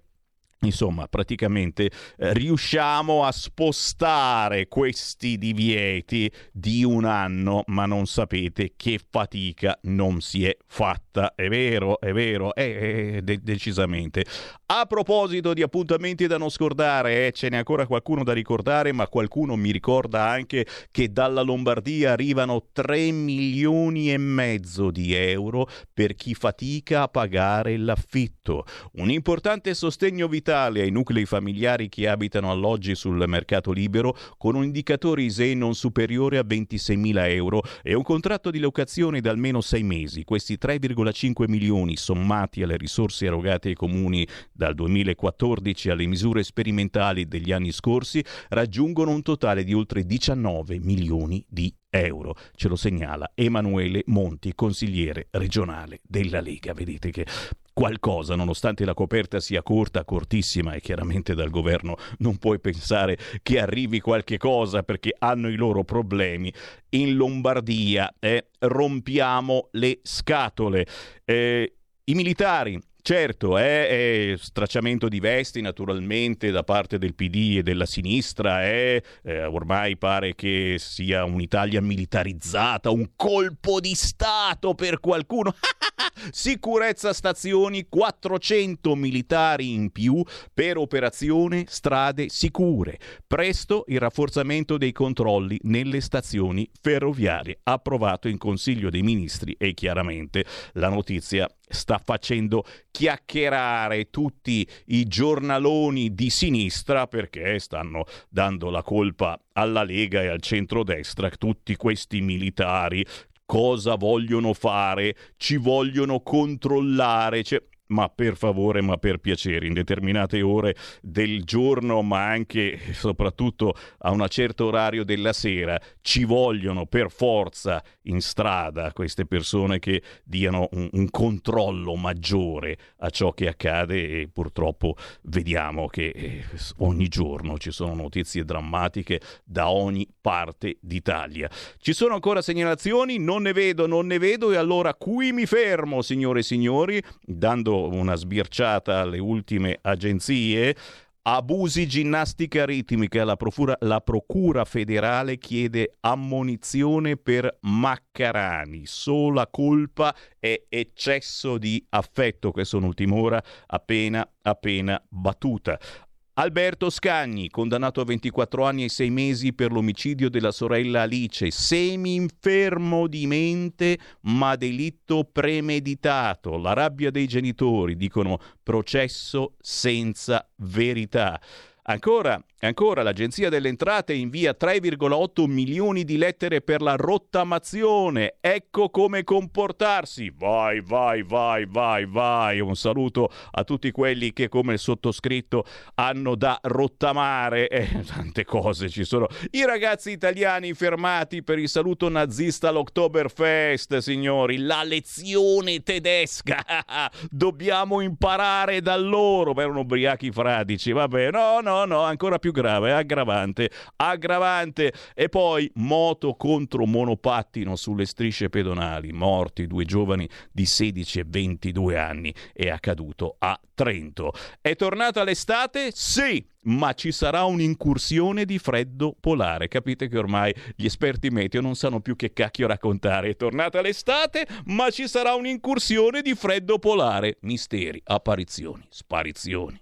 Speaker 21: Insomma, praticamente eh, riusciamo a spostare questi divieti di un anno, ma non sapete che fatica non si è fatta. È vero, è vero, è, è de- decisamente. A proposito di appuntamenti da non scordare, eh, ce n'è ancora qualcuno da ricordare, ma qualcuno mi ricorda anche che dalla Lombardia arrivano 3 milioni e mezzo di euro per chi fatica a pagare l'affitto. Un importante sostegno vitale ai nuclei familiari che abitano alloggi sul mercato libero con un indicatore ISEE non superiore a 26.000 euro e un contratto di locazione da almeno 6 mesi. Questi 3,5 milioni sommati alle risorse erogate ai comuni dal 2014 alle misure sperimentali degli anni scorsi raggiungono un totale di oltre 19 milioni di euro. Ce lo segnala Emanuele Monti, consigliere regionale della Lega. Vedete che qualcosa, nonostante la coperta sia corta, cortissima e chiaramente dal governo non puoi pensare che arrivi qualche cosa perché hanno i loro problemi. In Lombardia eh, rompiamo le scatole. Eh, I militari Certo, è, è, stracciamento di vesti naturalmente da parte del PD e della sinistra, è, eh, ormai pare che sia un'Italia militarizzata, un colpo di Stato per qualcuno. Sicurezza stazioni, 400 militari in più per operazione strade sicure. Presto il rafforzamento dei controlli nelle stazioni ferroviarie, approvato in Consiglio dei Ministri e chiaramente la notizia sta facendo chiacchierare tutti i giornaloni di sinistra perché stanno dando la colpa alla Lega e al centrodestra, tutti questi militari cosa vogliono fare, ci vogliono controllare. Cioè, ma per favore, ma per piacere, in determinate ore del giorno, ma anche e soprattutto a un certo orario della sera, ci vogliono per forza in strada queste persone che diano un, un controllo maggiore a ciò che accade e purtroppo vediamo che eh, ogni giorno ci sono notizie drammatiche da ogni parte d'Italia. Ci sono ancora segnalazioni? Non ne vedo, non ne vedo e allora qui mi fermo, signore e signori, dando una sbirciata alle ultime agenzie. Abusi ginnastica ritmica, la procura, la procura, federale chiede ammonizione per Maccarani. Sola colpa è eccesso di affetto, questa è un'ultima ora appena, appena battuta. Alberto Scagni, condannato a 24 anni e 6 mesi per l'omicidio della sorella Alice, semi-infermo di mente ma delitto premeditato. La rabbia dei genitori, dicono processo senza verità. Ancora, ancora, l'Agenzia delle Entrate invia 3,8 milioni di lettere per la rottamazione. Ecco come comportarsi. Vai, vai, vai, vai, vai. Un saluto a tutti quelli che, come sottoscritto, hanno da rottamare. Eh, tante cose ci sono. I ragazzi italiani fermati per il saluto nazista all'Oktoberfest, signori. La lezione tedesca. Dobbiamo imparare da loro. Beh, erano ubriachi fradici. Vabbè, no, no no, no, ancora più grave, aggravante, aggravante. E poi moto contro monopattino sulle strisce pedonali, morti due giovani di 16 e 22 anni, è accaduto a Trento. È tornata l'estate? Sì, ma ci sarà un'incursione di freddo polare. Capite che ormai gli esperti meteo non sanno più che cacchio raccontare. È tornata l'estate, ma ci sarà un'incursione di freddo polare. Misteri, apparizioni, sparizioni.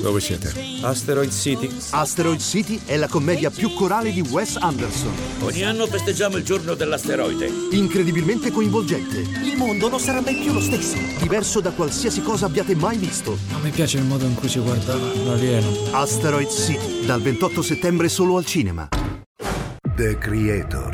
Speaker 26: Dove siete?
Speaker 27: Asteroid City.
Speaker 28: Asteroid City è la commedia più corale di Wes Anderson.
Speaker 29: Ogni anno festeggiamo il giorno dell'asteroide.
Speaker 28: Incredibilmente coinvolgente. Il mondo non sarà mai più lo stesso. Diverso da qualsiasi cosa abbiate mai visto.
Speaker 26: A me piace il modo in cui si guarda l'alieno.
Speaker 28: Asteroid City, dal 28 settembre solo al cinema.
Speaker 30: The Creator.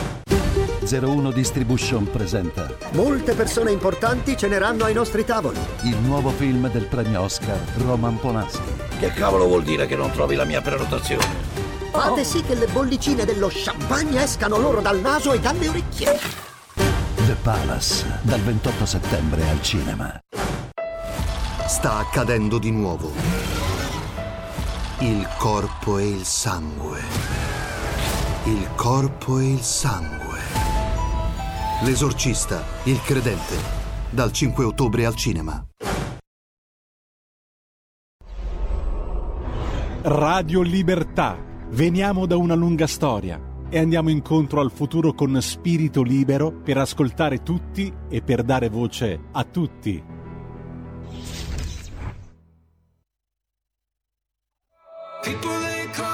Speaker 31: 01 Distribution presenta
Speaker 28: Molte persone importanti ceneranno ai nostri tavoli.
Speaker 31: il nuovo film del premio Oscar Roman Polanski.
Speaker 29: Che cavolo vuol dire che non trovi la mia prenotazione?
Speaker 28: Fate sì che le bollicine dello champagne escano loro dal naso e dalle orecchie.
Speaker 31: The Palace, dal 28 settembre al cinema.
Speaker 28: Sta accadendo di nuovo. Il corpo e il sangue. Il corpo e il sangue. L'esorcista, il credente. Dal 5 ottobre al cinema.
Speaker 9: Radio Libertà. Veniamo da una lunga storia e andiamo incontro al futuro con spirito libero per ascoltare tutti e per dare voce a tutti.
Speaker 32: People they come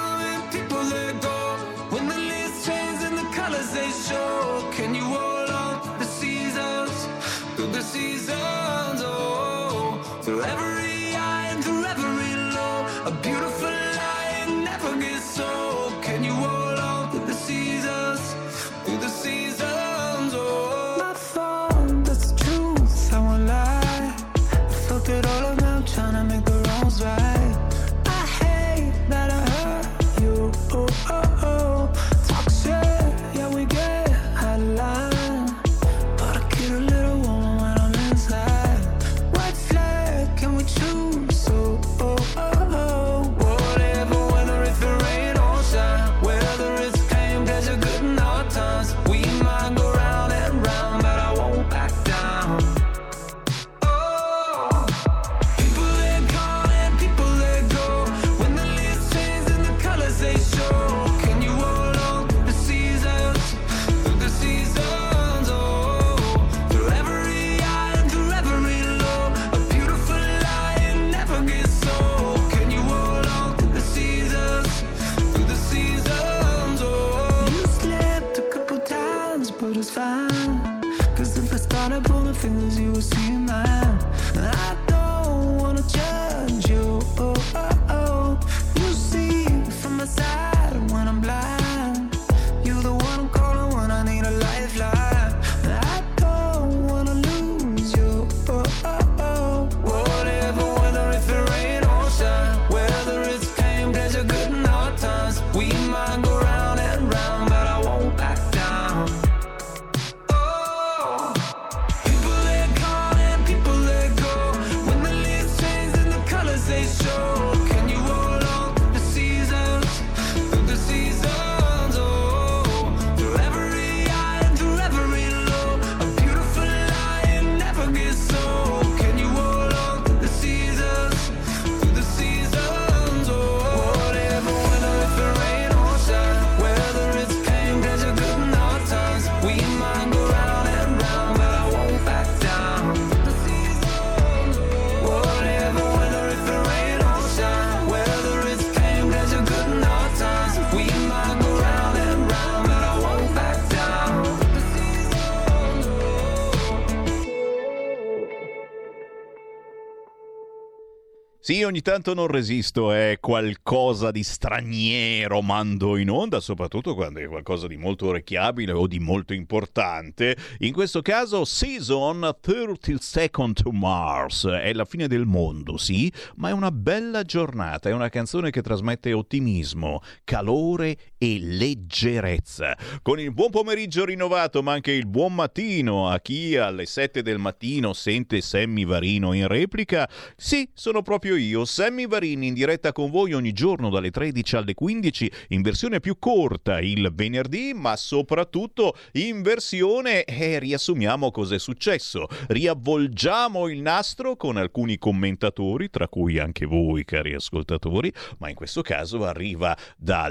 Speaker 21: Ogni tanto non resisto, è qualcosa di straniero mando in onda, soprattutto quando è qualcosa di molto orecchiabile o di molto importante. In questo caso Season 30 Second to Mars, è la fine del mondo, sì, ma è una bella giornata, è una canzone che trasmette ottimismo, calore e leggerezza. Con il buon pomeriggio rinnovato, ma anche il buon mattino a chi alle 7 del mattino sente Sammy Varino in replica. Sì, sono proprio io, Sammy Varini in diretta con voi ogni giorno dalle 13 alle 15 in versione più corta il venerdì, ma soprattutto in versione e riassumiamo cos'è successo. Riavvolgiamo il nastro con alcuni commentatori, tra cui anche voi cari ascoltatori, ma in questo caso arriva da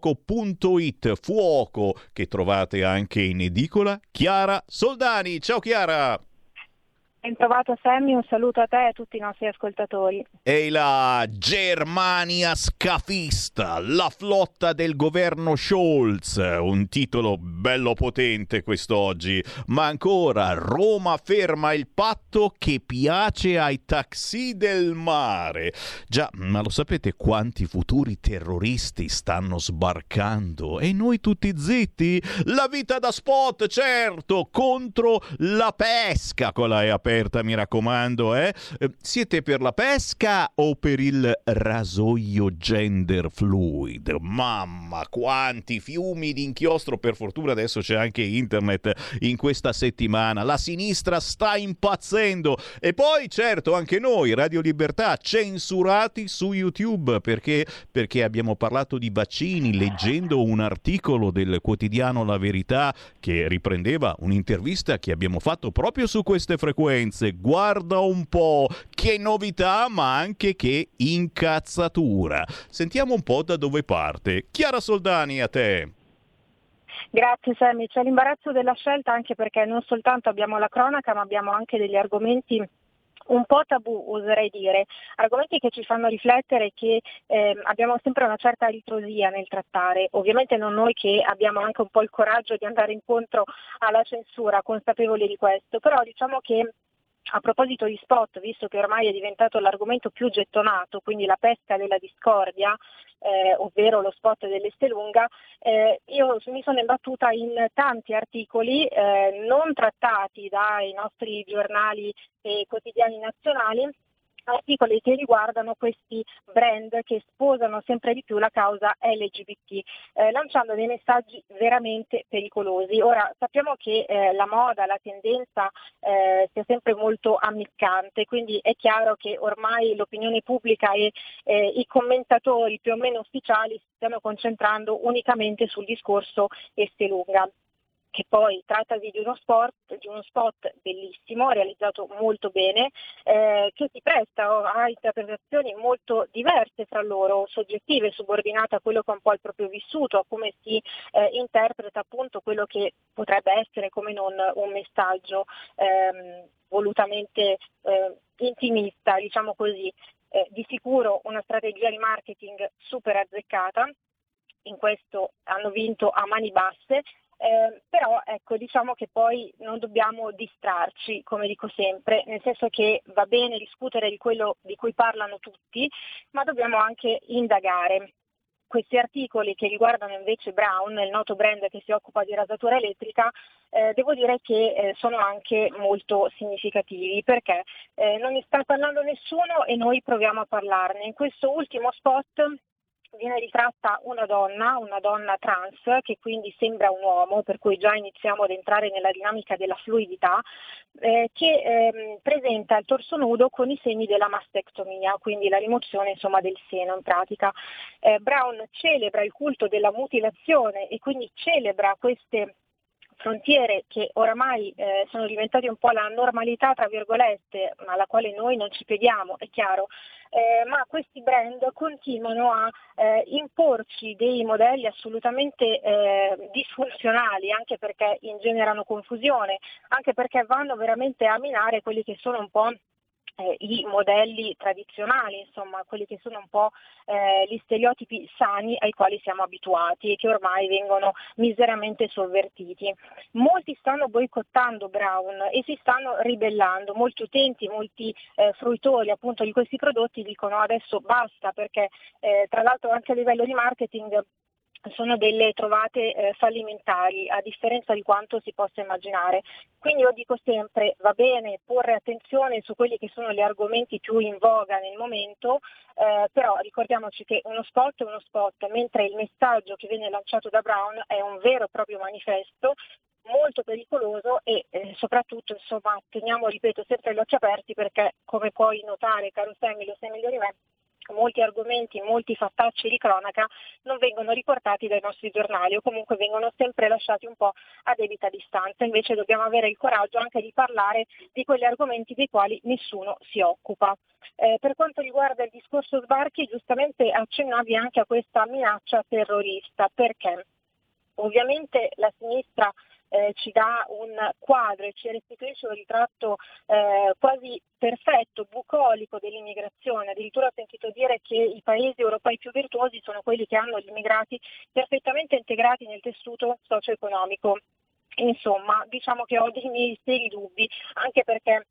Speaker 21: leggifuoco.it, fuoco che trovate anche in edicola, Chiara Soldani. Ciao Chiara!
Speaker 33: Ben trovato Sammy, un saluto a te e a tutti i nostri ascoltatori.
Speaker 21: E la Germania scafista, la flotta del governo Scholz, un titolo bello potente quest'oggi, ma ancora Roma ferma il patto che piace ai taxi del mare. Già, ma lo sapete quanti futuri terroristi stanno sbarcando e noi tutti zitti? La vita da spot, certo, contro la pesca con la E aperta mi raccomando. Eh? Siete per la pesca o per il rasoio gender fluid? Mamma, quanti fiumi di inchiostro! Per fortuna adesso c'è anche internet in questa settimana. La sinistra sta impazzendo. E poi, certo, anche noi, Radio Libertà, censurati su YouTube perché, perché abbiamo parlato di vaccini leggendo un articolo del quotidiano La Verità che riprendeva un'intervista che abbiamo fatto proprio su queste frequenze frequenze. Guarda un po' che novità, ma anche che incazzatura. Sentiamo un po' da dove parte. Chiara Soldani, a te.
Speaker 33: Grazie Sammy, c'è l'imbarazzo della scelta anche perché non soltanto abbiamo la cronaca ma abbiamo anche degli argomenti un po' tabù, oserei dire, argomenti che ci fanno riflettere che eh, abbiamo sempre una certa ritrosia nel trattare. Ovviamente non noi che abbiamo anche un po' il coraggio di andare incontro alla censura, consapevoli di questo, però diciamo che a proposito di spot, visto che ormai è diventato l'argomento più gettonato, quindi la pesca della discordia, eh, ovvero lo spot dell'Estelunga, eh, io mi sono imbattuta in tanti articoli eh, non trattati dai nostri giornali e quotidiani nazionali articoli che riguardano questi brand che sposano sempre di più la causa LGBT, eh, lanciando dei messaggi veramente pericolosi. Ora sappiamo che eh, la moda, la tendenza eh, sia sempre molto ammiccante, quindi è chiaro che ormai l'opinione pubblica e eh, i commentatori più o meno ufficiali si stanno concentrando unicamente sul discorso Estelunga che poi trattasi di uno, sport, di uno spot bellissimo, realizzato molto bene, eh, che si presta a interpretazioni molto diverse fra loro, soggettive, subordinate a quello che è un po' il proprio vissuto, a come si eh, interpreta appunto quello che potrebbe essere come non un messaggio ehm, volutamente eh, intimista, diciamo così. Eh, di sicuro una strategia di marketing super azzeccata, in questo hanno vinto a mani basse, eh, però ecco, diciamo che poi non dobbiamo distrarci, come dico sempre, nel senso che va bene discutere di quello di cui parlano tutti, ma dobbiamo anche indagare. Questi articoli che riguardano invece Brown, il noto brand che si occupa di rasatura elettrica, eh, devo dire che eh, sono anche molto significativi perché eh, non ne sta parlando nessuno e noi proviamo a parlarne. In questo ultimo spot viene ritratta una donna, una donna trans, che quindi sembra un uomo, per cui già iniziamo ad entrare nella dinamica della fluidità, eh, che eh, presenta il torso nudo con i segni della mastectomia, quindi la rimozione insomma, del seno in pratica. Eh, Brown celebra il culto della mutilazione e quindi celebra queste frontiere che oramai eh, sono diventate un po' la normalità, tra virgolette, alla quale noi non ci pediamo, è chiaro, eh, ma questi brand continuano a eh, imporci dei modelli assolutamente eh, disfunzionali, anche perché ingenerano confusione, anche perché vanno veramente a minare quelli che sono un po' eh, i modelli tradizionali, insomma quelli che sono un po' eh, gli stereotipi sani ai quali siamo abituati e che ormai vengono miseramente sovvertiti. Molti stanno boicottando Brown e si stanno ribellando, molti utenti, molti eh, fruitori appunto di questi prodotti dicono adesso basta perché eh, tra l'altro anche a livello di marketing sono delle trovate eh, fallimentari, a differenza di quanto si possa immaginare. Quindi io dico sempre, va bene porre attenzione su quelli che sono gli argomenti più in voga nel momento, eh, però ricordiamoci che uno spot è uno spot, mentre il messaggio che viene lanciato da Brown è un vero e proprio manifesto molto pericoloso e eh, soprattutto insomma teniamo ripeto sempre gli occhi aperti perché come puoi notare caro Sammy lo sai meglio di me molti argomenti, molti fattacci di cronaca non vengono riportati dai nostri giornali o comunque vengono sempre lasciati un po' a debita distanza. Invece dobbiamo avere il coraggio anche di parlare di quegli argomenti dei quali nessuno si occupa. Eh, per quanto riguarda il discorso sbarchi, giustamente accennavi anche a questa minaccia terrorista. Perché? Ovviamente la sinistra eh, ci dà un quadro e ci restituisce un ritratto eh, quasi perfetto, bucolico dell'immigrazione. Addirittura ho sentito dire che i paesi europei più virtuosi sono quelli che hanno gli immigrati perfettamente integrati nel tessuto socio-economico. Insomma, diciamo che ho dei miei seri dubbi, anche perché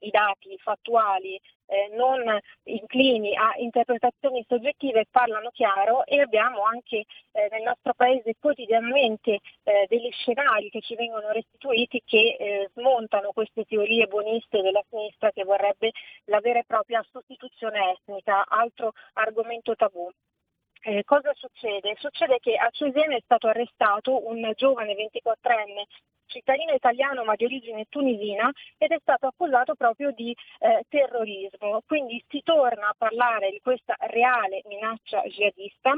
Speaker 33: i dati fattuali eh, non inclini a interpretazioni soggettive parlano chiaro e abbiamo anche eh, nel nostro paese quotidianamente eh, degli scenari che ci vengono restituiti che eh, smontano queste teorie buoniste della sinistra che vorrebbe la vera e propria sostituzione etnica, altro argomento tabù. Eh, cosa succede? Succede che a Cesena è stato arrestato un giovane 24enne cittadino italiano ma di origine tunisina ed è stato accusato proprio di eh, terrorismo. Quindi si torna a parlare di questa reale minaccia jihadista.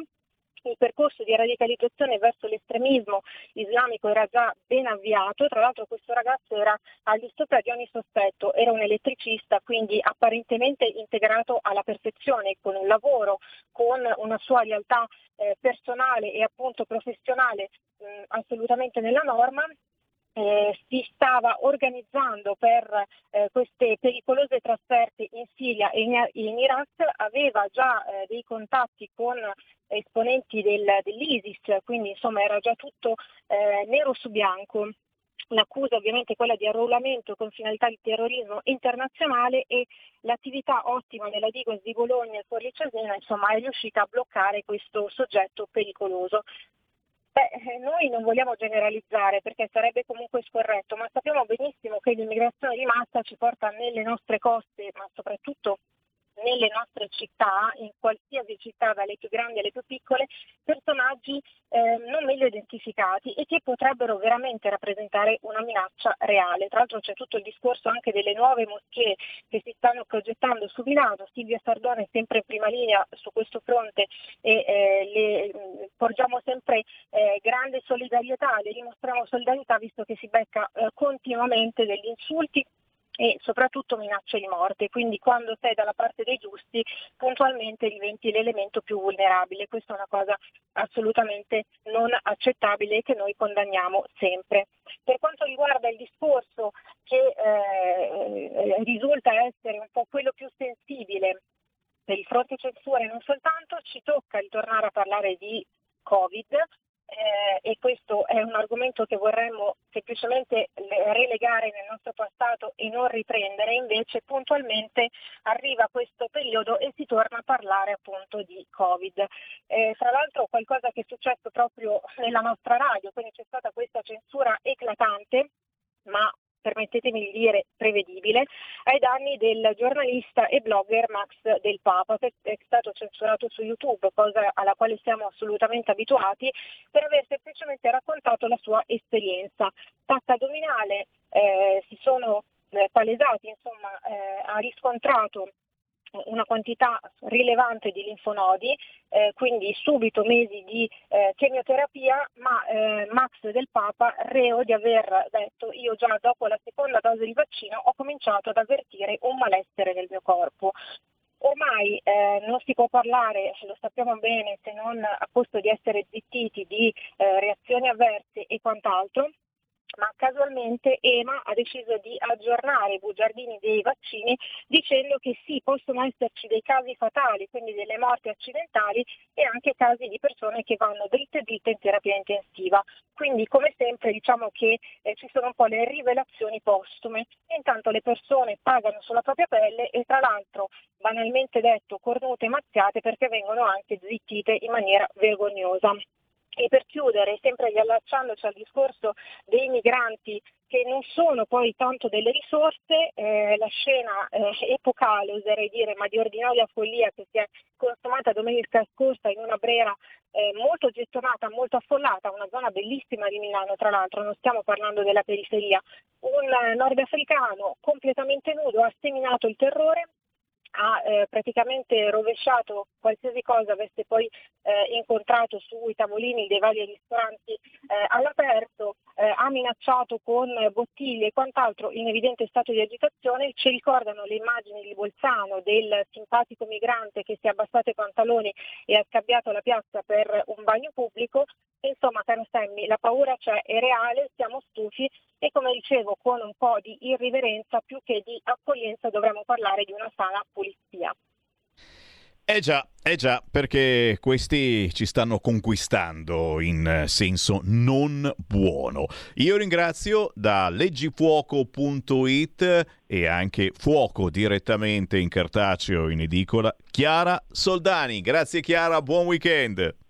Speaker 33: Il percorso di radicalizzazione verso l'estremismo islamico era già ben avviato, tra l'altro questo ragazzo era al di sopra di ogni sospetto, era un elettricista, quindi apparentemente integrato alla perfezione con un lavoro, con una sua realtà eh, personale e appunto professionale mh, assolutamente nella norma eh, si stava organizzando per eh, queste pericolose trasferte in Siria e in, in Iraq, aveva già eh, dei contatti con esponenti del, dell'ISIS, quindi insomma era già tutto eh, nero su bianco. L'accusa ovviamente è quella di arruolamento con finalità di terrorismo internazionale e l'attività ottima della Digos di Bologna e Forlì Cesena insomma è riuscita a bloccare questo soggetto pericoloso. Beh, eh, noi non vogliamo generalizzare perché sarebbe comunque scorretto, ma sappiamo benissimo che l'immigrazione di massa ci porta nelle nostre coste, ma soprattutto nelle nostre città, in qualsiasi città, dalle più grandi alle più piccole, personaggi eh, non meglio identificati e che potrebbero veramente rappresentare una minaccia reale. Tra l'altro c'è tutto il discorso anche delle nuove moschee che si stanno progettando su Milano, Silvia Sardone è sempre in prima linea su questo fronte e eh, le, porgiamo sempre eh, grande solidarietà, le dimostriamo solidarietà visto che si becca eh, continuamente degli insulti e soprattutto minacce di morte, quindi quando sei dalla parte dei giusti puntualmente diventi l'elemento più vulnerabile, questa è una cosa assolutamente non accettabile e che noi condanniamo sempre. Per quanto riguarda il discorso che eh, risulta essere un po' quello più sensibile per il fronte censura e non soltanto, ci tocca ritornare a parlare di Covid, eh, e questo è un argomento che vorremmo semplicemente relegare nel nostro passato e non riprendere, invece puntualmente arriva questo periodo e si torna a parlare appunto di Covid. Eh, fra l'altro qualcosa che è successo proprio nella nostra radio, quindi c'è stata questa censura eclatante ma permettetemi di dire prevedibile, ai danni del giornalista e blogger Max del Papa, che è stato censurato su YouTube, cosa alla quale siamo assolutamente abituati, per aver semplicemente raccontato la sua esperienza. Tacca addominale, eh, si sono eh, palesati, insomma, eh, ha riscontrato una quantità rilevante di linfonodi, eh, quindi subito mesi di eh, chemioterapia, ma eh, Max del Papa, reo di aver detto io già dopo la seconda dose di vaccino ho cominciato ad avvertire un malessere nel mio corpo. Ormai eh, non si può parlare, lo sappiamo bene, se non a costo di essere zittiti di eh, reazioni avverse e quant'altro, ma casualmente EMA ha deciso di aggiornare i bugiardini dei vaccini dicendo che sì, possono esserci dei casi fatali, quindi delle morti accidentali e anche casi di persone che vanno dritte dritte in terapia intensiva. Quindi come sempre diciamo che eh, ci sono un po' le rivelazioni postume intanto le persone pagano sulla propria pelle e tra l'altro banalmente detto cornute e mazziate perché vengono anche zittite in maniera vergognosa. E per chiudere, sempre riallacciandoci al discorso dei migranti che non sono poi tanto delle risorse, eh, la scena eh, epocale, oserei dire, ma di ordinaria follia che si è consumata domenica scorsa in una brera eh, molto gettonata, molto affollata, una zona bellissima di Milano tra l'altro, non stiamo parlando della periferia, un nordafricano completamente nudo ha seminato il terrore ha eh, praticamente rovesciato qualsiasi cosa avesse poi eh, incontrato sui tavolini dei vari ristoranti eh, all'aperto, eh, ha minacciato con bottiglie e quant'altro in evidente stato di agitazione, ci ricordano le immagini di Bolzano del simpatico migrante che si è abbassato i pantaloni e ha scambiato la piazza per un bagno pubblico, Insomma, caro Sammy, la paura c'è, è reale, siamo stufi e come dicevo con un po' di irriverenza più che di accoglienza dovremmo parlare di una sana pulizia.
Speaker 21: Eh già, eh già, perché questi ci stanno conquistando in senso non buono. Io ringrazio da leggifuoco.it e anche Fuoco direttamente in cartaceo in edicola Chiara Soldani. Grazie Chiara, buon weekend.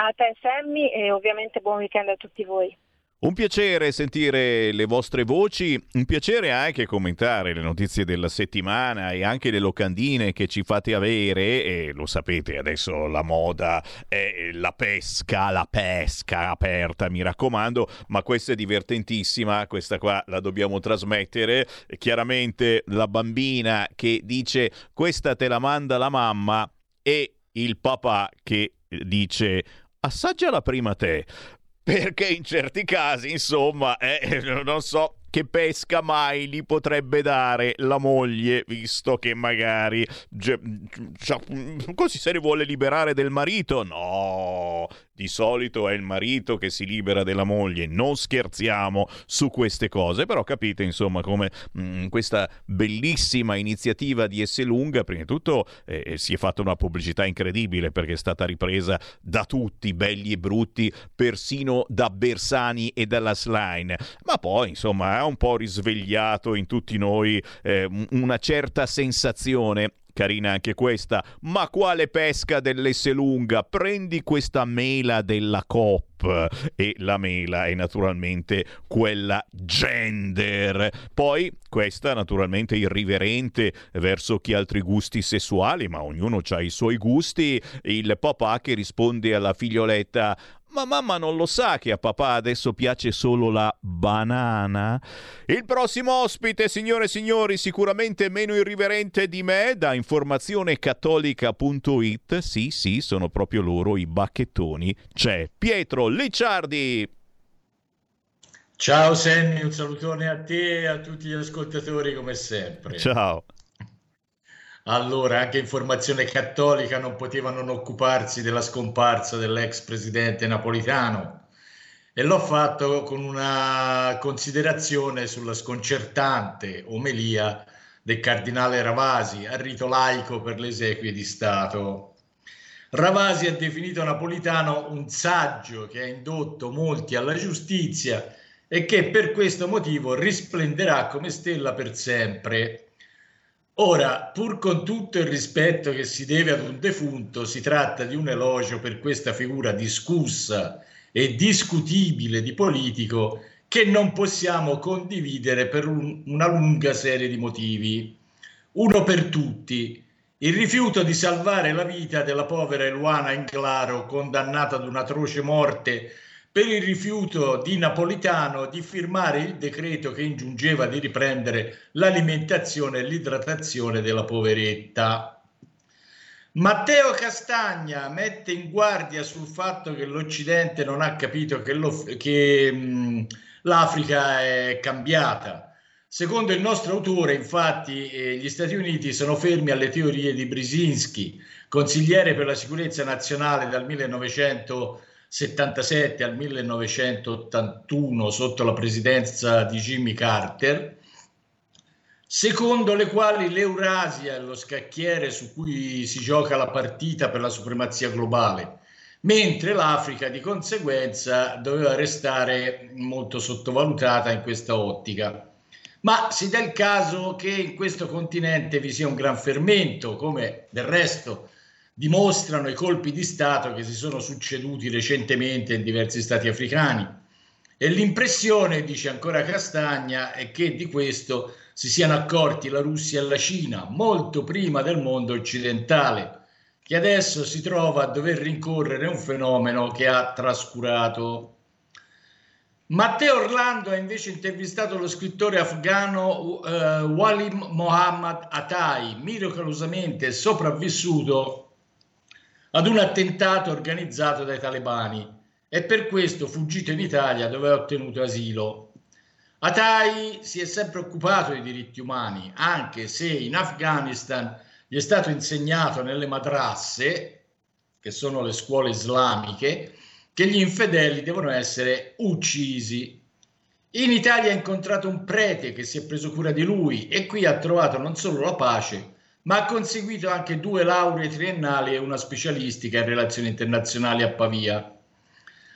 Speaker 33: A te Sammy e ovviamente buon weekend a tutti voi.
Speaker 21: Un piacere sentire le vostre voci, un piacere anche commentare le notizie della settimana e anche le locandine che ci fate avere. E lo sapete adesso la moda è la pesca, la pesca aperta mi raccomando, ma questa è divertentissima, questa qua la dobbiamo trasmettere, chiaramente la bambina che dice questa te la manda la mamma e il papà che dice assaggiala prima te. Perché in certi casi, insomma, eh, non so, che pesca mai gli potrebbe dare la moglie, visto che magari cioè, così se ne vuole liberare del marito? No, di solito è il marito che si libera della moglie, non scherziamo su queste cose, però capite insomma come mh, mm, questa bellissima iniziativa di Esselunga, prima di tutto eh, si è fatta una pubblicità incredibile perché è stata ripresa da tutti, belli e brutti, persino da Bersani e dalla Slime, ma poi insomma ha un po' risvegliato in tutti noi eh, una certa sensazione carina anche questa. Ma quale pesca dell'Esselunga? Prendi questa mela della COP e la mela è naturalmente quella gender. Poi questa naturalmente irriverente verso chi ha altri gusti sessuali, ma ognuno ha i suoi gusti. Il papà che risponde alla figlioletta ma mamma non lo sa che a papà adesso piace solo la banana? Il prossimo ospite, signore e signori, sicuramente meno irriverente di me, da informazionecattolica.it. Sì, sì, sono proprio loro i bacchettoni. C'è Pietro Licciardi.
Speaker 34: Ciao Sammy, un salutone a te e a tutti gli ascoltatori come sempre.
Speaker 21: Ciao.
Speaker 34: Allora, anche Informazione Cattolica non poteva non occuparsi della scomparsa dell'ex presidente napolitano e l'ho fatto con una considerazione sulla sconcertante omelia del cardinale Ravasi al rito laico per le esequie di Stato. Ravasi ha definito Napolitano un saggio che ha indotto molti alla giustizia e che per questo motivo risplenderà come stella per sempre Ora, pur con tutto il rispetto che si deve ad un defunto, si tratta di un elogio per questa figura discussa e discutibile di politico che non possiamo condividere per un, una lunga serie di motivi. Uno per tutti, il rifiuto di salvare la vita della povera Eluana Inclaro, condannata ad un'atroce morte per il rifiuto di Napolitano di firmare il decreto che ingiungeva di riprendere l'alimentazione e l'idratazione della poveretta. Matteo Castagna mette in guardia sul fatto che l'Occidente non ha capito che, che mh, l'Africa è cambiata. Secondo il nostro autore, infatti, eh, gli Stati Uniti sono fermi alle teorie di Brzezinski, consigliere per la sicurezza nazionale dal 1900 77 al 1981 sotto la presidenza di Jimmy Carter, secondo le quali l'Eurasia è lo scacchiere su cui si gioca la partita per la supremazia globale, mentre l'Africa di conseguenza doveva restare molto sottovalutata in questa ottica. Ma si dà il caso che in questo continente vi sia un gran fermento, come del resto dimostrano i colpi di Stato che si sono succeduti recentemente in diversi stati africani. E l'impressione, dice ancora Castagna, è che di questo si siano accorti la Russia e la Cina molto prima del mondo occidentale, che adesso si trova a dover rincorrere un fenomeno che ha trascurato. Matteo Orlando ha invece intervistato lo scrittore afgano eh, Walim Mohammad Atai, miracolosamente sopravvissuto ad un attentato organizzato dai talebani e per questo fuggito in Italia dove ha ottenuto asilo. Atai si è sempre occupato dei diritti umani, anche se in Afghanistan gli è stato insegnato nelle madrasse, che sono le scuole islamiche, che gli infedeli devono essere uccisi. In Italia ha incontrato un prete che si è preso cura di lui e qui ha trovato non solo la pace, ma ha conseguito anche due lauree triennali e una specialistica in relazioni internazionali a Pavia.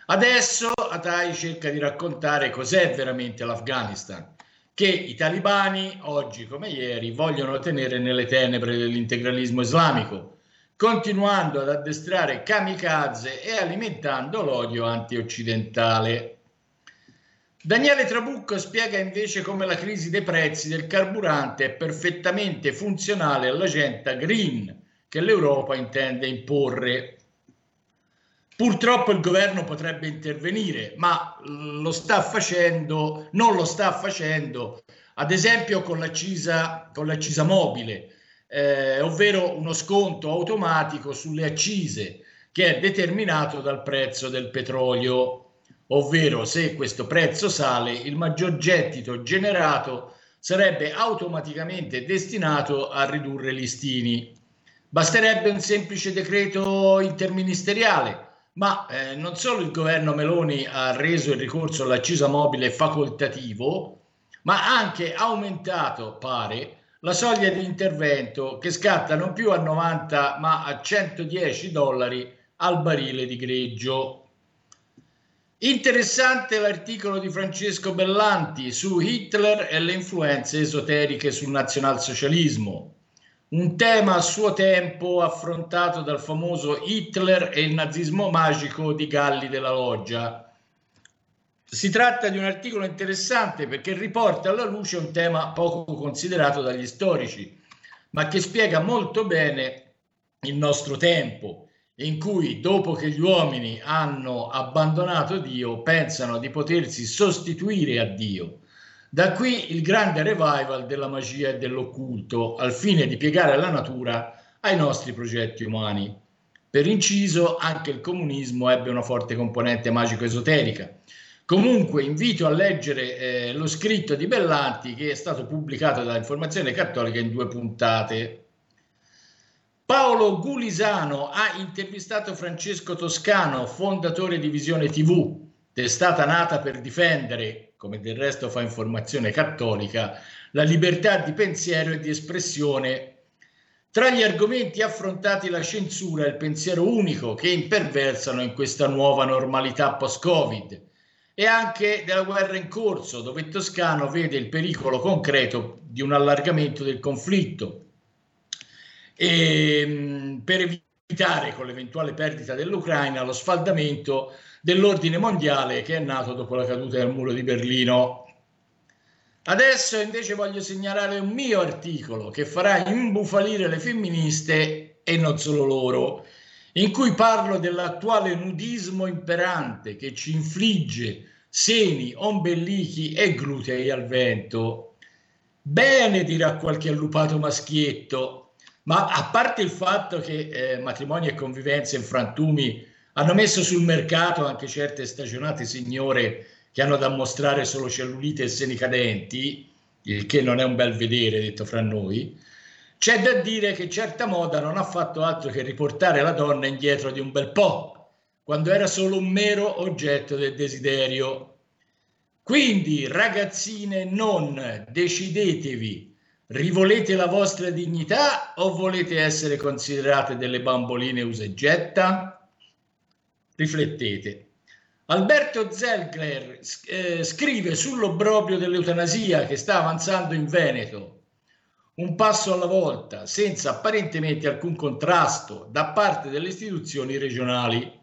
Speaker 34: Adesso Atai cerca di raccontare cos'è veramente l'Afghanistan, che i talibani, oggi come ieri, vogliono tenere nelle tenebre dell'integralismo islamico, continuando ad addestrare kamikaze e alimentando l'odio anti-occidentale. Daniele Trabucco spiega invece come la crisi dei prezzi del carburante è perfettamente funzionale all'agenda green che l'Europa intende imporre. Purtroppo il governo potrebbe intervenire, ma lo sta facendo, non lo sta facendo, ad esempio con l'accisa, con l'accisa mobile, eh, ovvero uno sconto automatico sulle accise che è determinato dal prezzo del petrolio, ovvero se questo prezzo sale il maggior gettito generato sarebbe automaticamente destinato a ridurre i listini. Basterebbe un semplice decreto interministeriale, ma eh, non solo il governo Meloni ha reso il ricorso all'accisa mobile facoltativo, ma anche aumentato, pare, la soglia di intervento che scatta non più a 90 ma a 110 dollari al barile di greggio. Interessante l'articolo di Francesco Bellanti su Hitler e le influenze esoteriche sul nazionalsocialismo, un tema a suo tempo affrontato dal famoso Hitler e il nazismo magico di Galli della Loggia. Si tratta di un articolo interessante perché riporta alla luce un tema poco considerato dagli storici, ma che spiega molto bene il nostro tempo, in cui dopo che gli uomini hanno abbandonato Dio pensano di potersi sostituire a Dio. Da qui il grande revival della magia e dell'occulto, al fine di piegare la natura ai nostri progetti umani. Per inciso, anche il comunismo ebbe una forte componente magico-esoterica Comunque invito a leggere eh, lo scritto di Bellanti che è stato pubblicato da Informazione Cattolica in due puntate. Paolo Gulisano ha intervistato Francesco Toscano, fondatore di Visione TV, testata nata per difendere, come del resto fa Informazione Cattolica, la libertà di pensiero e di espressione. Tra gli argomenti affrontati la censura e il pensiero unico che imperversano in questa nuova normalità post-Covid e anche della guerra in corso, dove Toscano vede il pericolo concreto di un allargamento del conflitto. E, per evitare con l'eventuale perdita dell'Ucraina lo sfaldamento dell'ordine mondiale che è nato dopo la caduta del muro di Berlino. Adesso invece voglio segnalare un mio articolo che farà imbufalire le femministe e non solo loro, in cui parlo dell'attuale nudismo imperante che ci infligge seni, ombellichi e glutei al vento. Bene, dirà qualche allupato maschietto, ma a parte il fatto che eh, matrimoni e convivenze in frantumi hanno messo sul mercato anche certe stagionate signore che hanno da mostrare solo cellulite e seni cadenti, il che non è un bel vedere, detto fra noi, c'è da dire che certa moda non ha fatto altro che riportare la donna indietro di un bel po', quando era solo un mero oggetto del desiderio. Quindi, ragazzine, non decidetevi, rivolete la vostra dignità o volete essere considerate delle bamboline usegetta? Riflettete. Alberto Zelgler eh, scrive sull'obbrobrio dell'eutanasia che sta avanzando in Veneto un passo alla volta, senza apparentemente alcun contrasto da parte delle istituzioni regionali.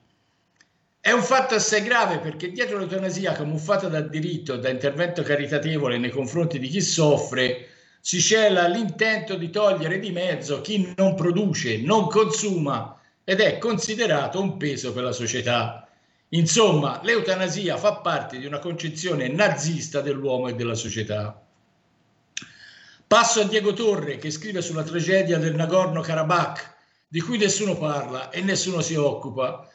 Speaker 34: È un fatto assai grave perché dietro l'eutanasia camuffata da diritto da intervento caritatevole nei confronti di chi soffre si cela l'intento di togliere di mezzo chi non produce, non consuma ed è considerato un peso per la società. Insomma, l'eutanasia fa parte di una concezione nazista dell'uomo e della società. Passo a Diego Torre che scrive sulla tragedia del Nagorno-Karabakh, di cui nessuno parla e nessuno si occupa.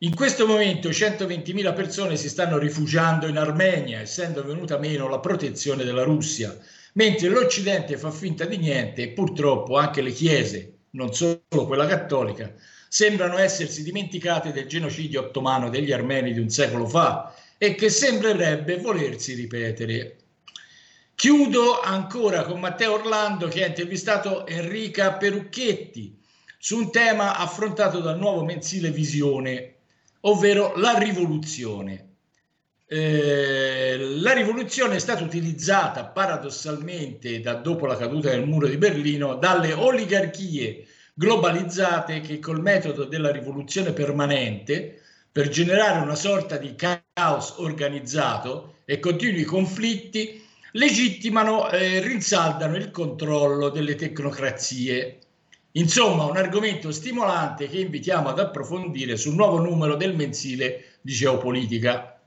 Speaker 34: In questo momento 120.000 persone si stanno rifugiando in Armenia, essendo venuta meno la protezione della Russia, mentre l'Occidente fa finta di niente e purtroppo anche le chiese, non solo quella cattolica, sembrano essersi dimenticate del genocidio ottomano degli armeni di un secolo fa e che sembrerebbe volersi ripetere. Chiudo ancora con Matteo Orlando che ha intervistato Enrica Perucchetti su un tema affrontato dal nuovo mensile Visione, ovvero la rivoluzione. Eh, la rivoluzione è stata utilizzata paradossalmente da dopo la caduta del muro di Berlino dalle oligarchie globalizzate che col metodo della rivoluzione permanente per generare una sorta di caos organizzato e continui conflitti legittimano e eh, rinsaldano il controllo delle tecnocrazie. Insomma, un argomento stimolante che invitiamo ad approfondire sul nuovo numero del mensile di geopolitica.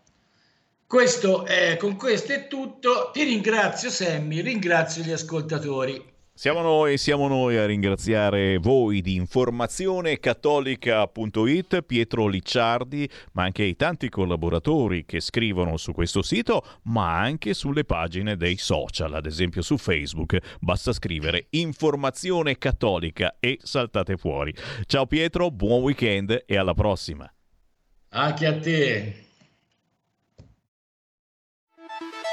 Speaker 34: Questo è, con questo è tutto. Ti ringrazio Sammy, ringrazio gli ascoltatori.
Speaker 21: Siamo noi, siamo noi a ringraziare voi di informazionecattolica.it, Pietro Licciardi, ma anche i tanti collaboratori che scrivono su questo sito, ma anche sulle pagine dei social, ad esempio su Facebook. Basta scrivere Informazione Cattolica e saltate fuori. Ciao Pietro, buon weekend e alla prossima.
Speaker 34: Anche a te.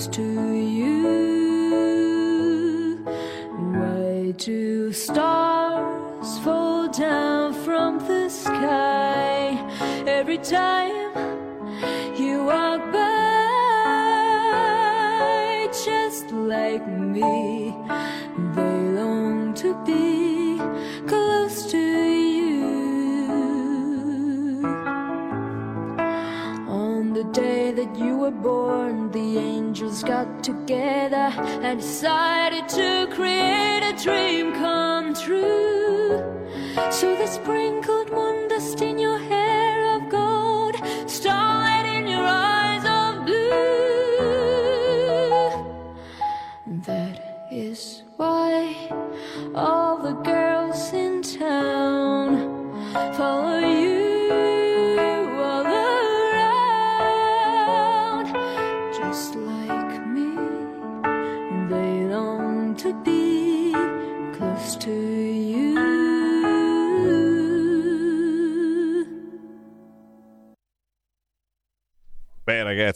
Speaker 35: close to you. Why do stars fall down from the sky every time you walk by? Just like me. They long to be close to you. On the day that you were born, the got together and decided to create a dream come true. So they sprinkled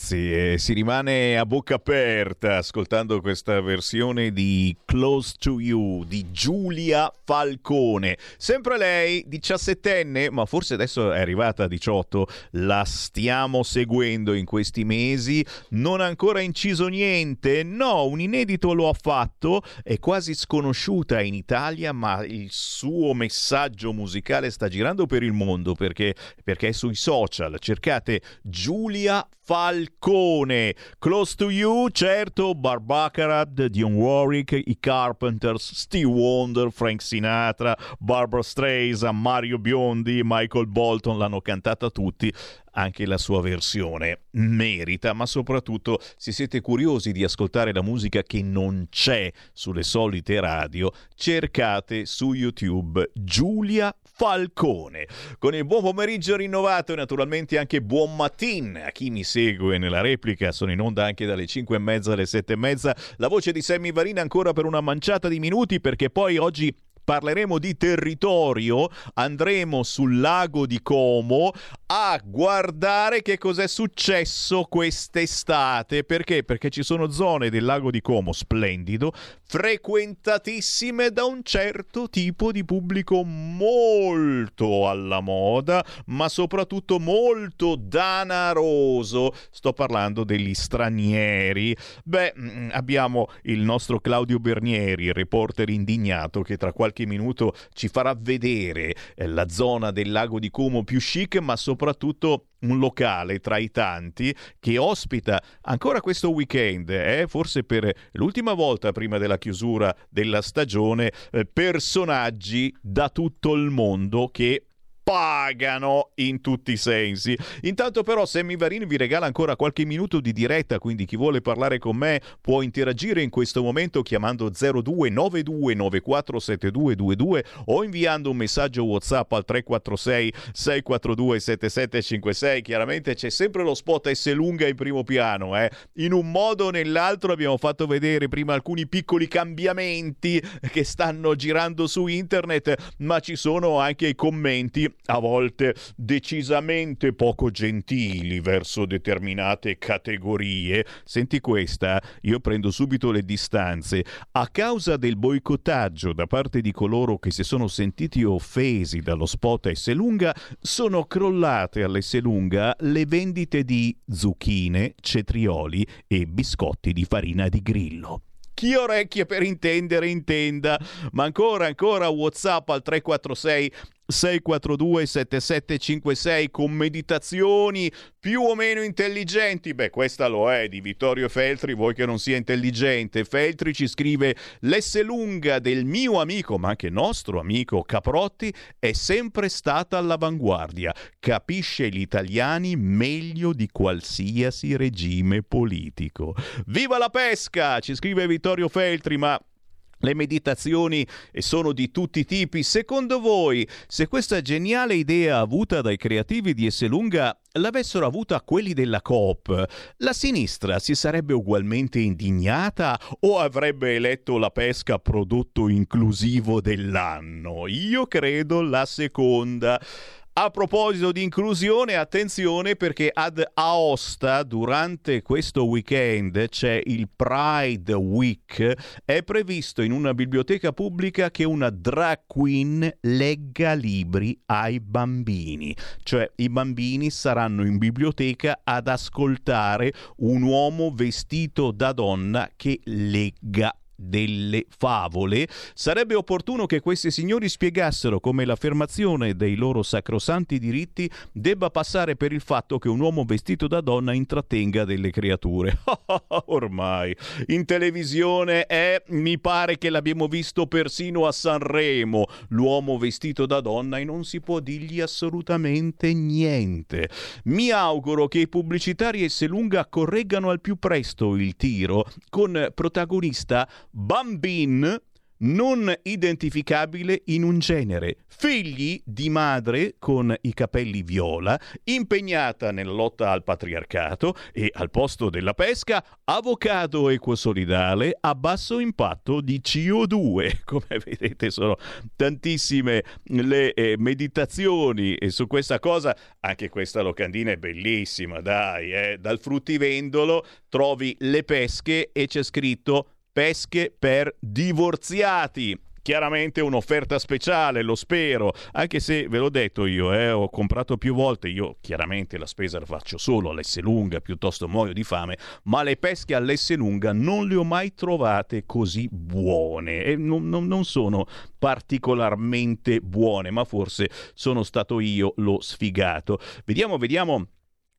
Speaker 21: ragazzi, eh, si rimane a bocca aperta ascoltando questa versione di Close to You di Giulia Falcone. Sempre lei, 17enne, ma forse adesso è arrivata a 18, la stiamo seguendo in questi mesi, non ha ancora inciso niente, no, un inedito lo ha fatto, è quasi sconosciuta in Italia, ma il suo messaggio musicale sta girando per il mondo perché, perché è sui social. Cercate Giulia Falcone. Close to You, certo, Barbacarad, Dion Warwick, i Carpenters, Steve Wonder, Frank Sinatra, Barbara Streisand, Mario Biondi, Michael Bolton l'hanno cantata tutti anche la sua versione merita, ma soprattutto se siete curiosi di ascoltare la musica che non c'è sulle solite radio, cercate su YouTube Giulia Falcone. Con il buon pomeriggio rinnovato e naturalmente anche buon mattin a chi mi segue nella replica, sono in onda anche dalle 5 e mezza alle 7 e mezza. La voce di Sammy Varina ancora per una manciata di minuti perché poi oggi parleremo di territorio, andremo sul lago di Como a guardare che cos'è successo quest'estate. Perché? Perché ci sono zone del lago di Como splendido, frequentatissime da un certo tipo di pubblico molto alla moda, ma soprattutto molto danaroso. Sto parlando degli stranieri. Beh, mm, abbiamo il nostro Claudio Bernieri, reporter indignato, che tra qualche minuto ci farà vedere eh, la zona del lago di Como più chic, ma soprattutto un locale tra i tanti che ospita ancora questo weekend, eh, forse per l'ultima volta prima della chiusura della stagione, eh, personaggi da tutto il mondo che pagano in tutti i sensi. Intanto però Sammy Varini vi regala ancora qualche minuto di diretta, quindi chi vuole parlare con me può interagire in questo momento chiamando 0292947222 o inviando un messaggio WhatsApp al 346 642 7756. Chiaramente c'è sempre lo spot S lunga in primo piano, eh. In un modo o nell'altro abbiamo fatto vedere prima alcuni piccoli cambiamenti che stanno girando su internet, ma ci sono anche i commenti a volte decisamente poco gentili verso determinate categorie. Senti questa, io prendo subito le distanze. A causa del boicottaggio da parte di coloro che si sono sentiti offesi dallo spot Esselunga, sono crollate all'Esselunga le vendite di zucchine, cetrioli e biscotti di farina di grillo chi orecchie per intendere intenda. Ma ancora, ancora WhatsApp al 346 642 7756 con meditazioni più o meno intelligenti. Beh, questa lo è di Vittorio Feltri, voi che non sia intelligente. Feltri ci scrive: L'esse lunga del mio amico, ma anche nostro amico Caprotti, è sempre stata all'avanguardia. Capisce gli italiani meglio di qualsiasi regime politico. Viva la pesca! Ci scrive Vittorio Feltri, ma le meditazioni sono di tutti i tipi. Secondo voi, se questa geniale idea avuta dai creativi di Esselunga l'avessero avuta quelli della Coop, la sinistra si sarebbe ugualmente indignata o avrebbe eletto la pesca prodotto inclusivo dell'anno? Io credo la seconda. A proposito di inclusione, attenzione perché ad Aosta durante questo weekend c'è il Pride Week. È previsto in una biblioteca pubblica che una drag queen legga libri ai bambini. Cioè i bambini saranno in biblioteca ad ascoltare un uomo vestito da donna che legga delle favole, sarebbe opportuno che questi signori spiegassero come l'affermazione dei loro sacrosanti diritti debba passare per il fatto che un uomo vestito da donna intrattenga delle creature. Ormai in televisione è, mi pare che l'abbiamo visto persino a Sanremo, l'uomo vestito da donna e non si può dirgli assolutamente niente. Mi auguro che i pubblicitari e Selunga correggano al più presto il tiro con protagonista Bambin non identificabile in un genere, figli di madre con i capelli viola, impegnata nella lotta al patriarcato e al posto della pesca, avvocato equosolidale a basso impatto di CO2. Come vedete sono tantissime le eh, meditazioni su questa cosa, anche questa locandina è bellissima, dai, eh. dal fruttivendolo trovi le pesche e c'è scritto pesche per divorziati. Chiaramente un'offerta speciale, lo spero, anche se ve l'ho detto io, eh, ho comprato più volte, io chiaramente la spesa la faccio solo all'Esselunga, piuttosto muoio di fame, ma le pesche all'Esselunga non le ho mai trovate così buone. E non, non, non sono particolarmente buone, ma forse sono stato io lo sfigato. Vediamo, vediamo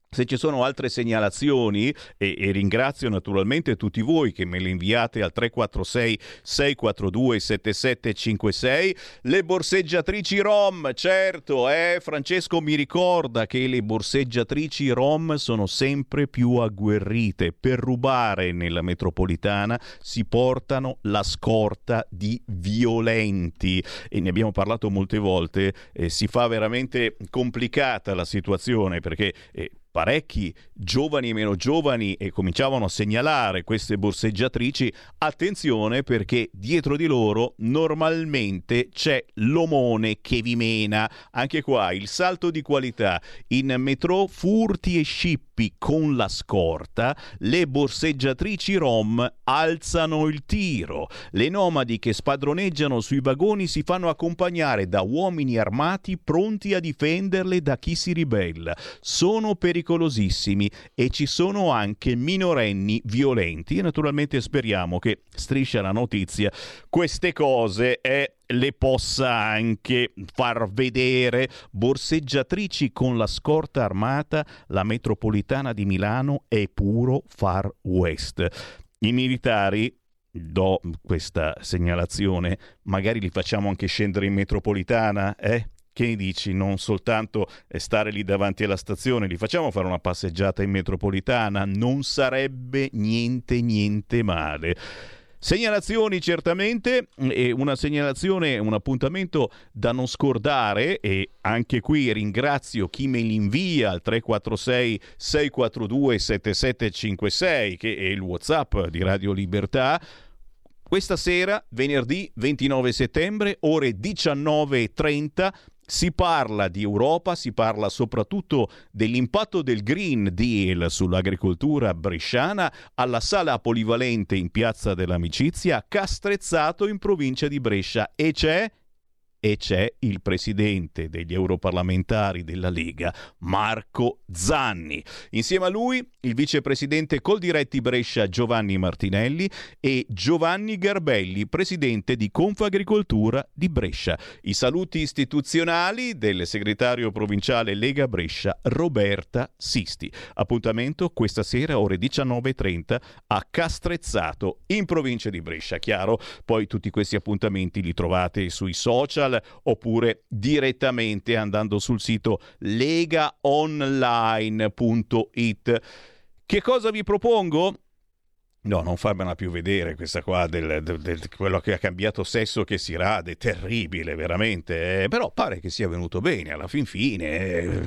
Speaker 21: Se ci sono altre segnalazioni, e, e, ringrazio naturalmente tutti voi che me le inviate al 346 642 7756, le borseggiatrici rom, certo, eh, Francesco mi ricorda che le borseggiatrici rom sono sempre più agguerrite. Per rubare nella metropolitana si portano la scorta di violenti e ne abbiamo parlato molte volte, eh, si fa veramente complicata la situazione perché... Eh, parecchi giovani e meno giovani e cominciavano a segnalare queste borseggiatrici, attenzione perché dietro di loro normalmente c'è l'omone che vi mena. Anche qua il salto di qualità in metro, furti e scippi con la scorta, le borseggiatrici rom alzano il tiro. Le nomadi che spadroneggiano sui vagoni si fanno accompagnare da uomini armati pronti a difenderle da chi si ribella. Sono pericolosissimi e ci sono anche minorenni violenti e naturalmente speriamo che striscia la notizia queste cose è le possa anche far vedere borseggiatrici con la scorta armata la metropolitana di Milano è puro far west i militari do questa segnalazione magari li facciamo anche scendere in metropolitana eh? Che ne dici? Non soltanto stare lì davanti alla stazione, li facciamo fare una passeggiata in metropolitana? Non sarebbe niente, niente male. Segnalazioni certamente, e una segnalazione, un appuntamento da non scordare e anche qui ringrazio chi me li invia al 346 642 7756 che è il Whatsapp di Radio Libertà. Questa sera, venerdì 29 settembre, ore 19.30, si parla di Europa, si parla soprattutto dell'impatto del Green Deal sull'agricoltura bresciana alla sala polivalente in Piazza dell'Amicizia, Castrezzato in provincia di Brescia. E c'è e c'è il presidente degli europarlamentari della Lega, Marco Zanni. Insieme a lui il vicepresidente Coldiretti Brescia Giovanni Martinelli e Giovanni Garbelli, presidente di Confagricoltura di Brescia. I saluti istituzionali del segretario provinciale Lega Brescia Roberta Sisti. Appuntamento questa sera ore 19.30 a Castrezzato in provincia di Brescia. Chiaro, poi tutti questi appuntamenti li trovate sui social oppure direttamente andando sul sito legaonline.it. Che cosa vi propongo? No, non farmela più vedere questa qua del, del, del, quello che ha cambiato sesso che si rade, terribile veramente, eh, però pare che sia venuto bene alla fin fine, eh,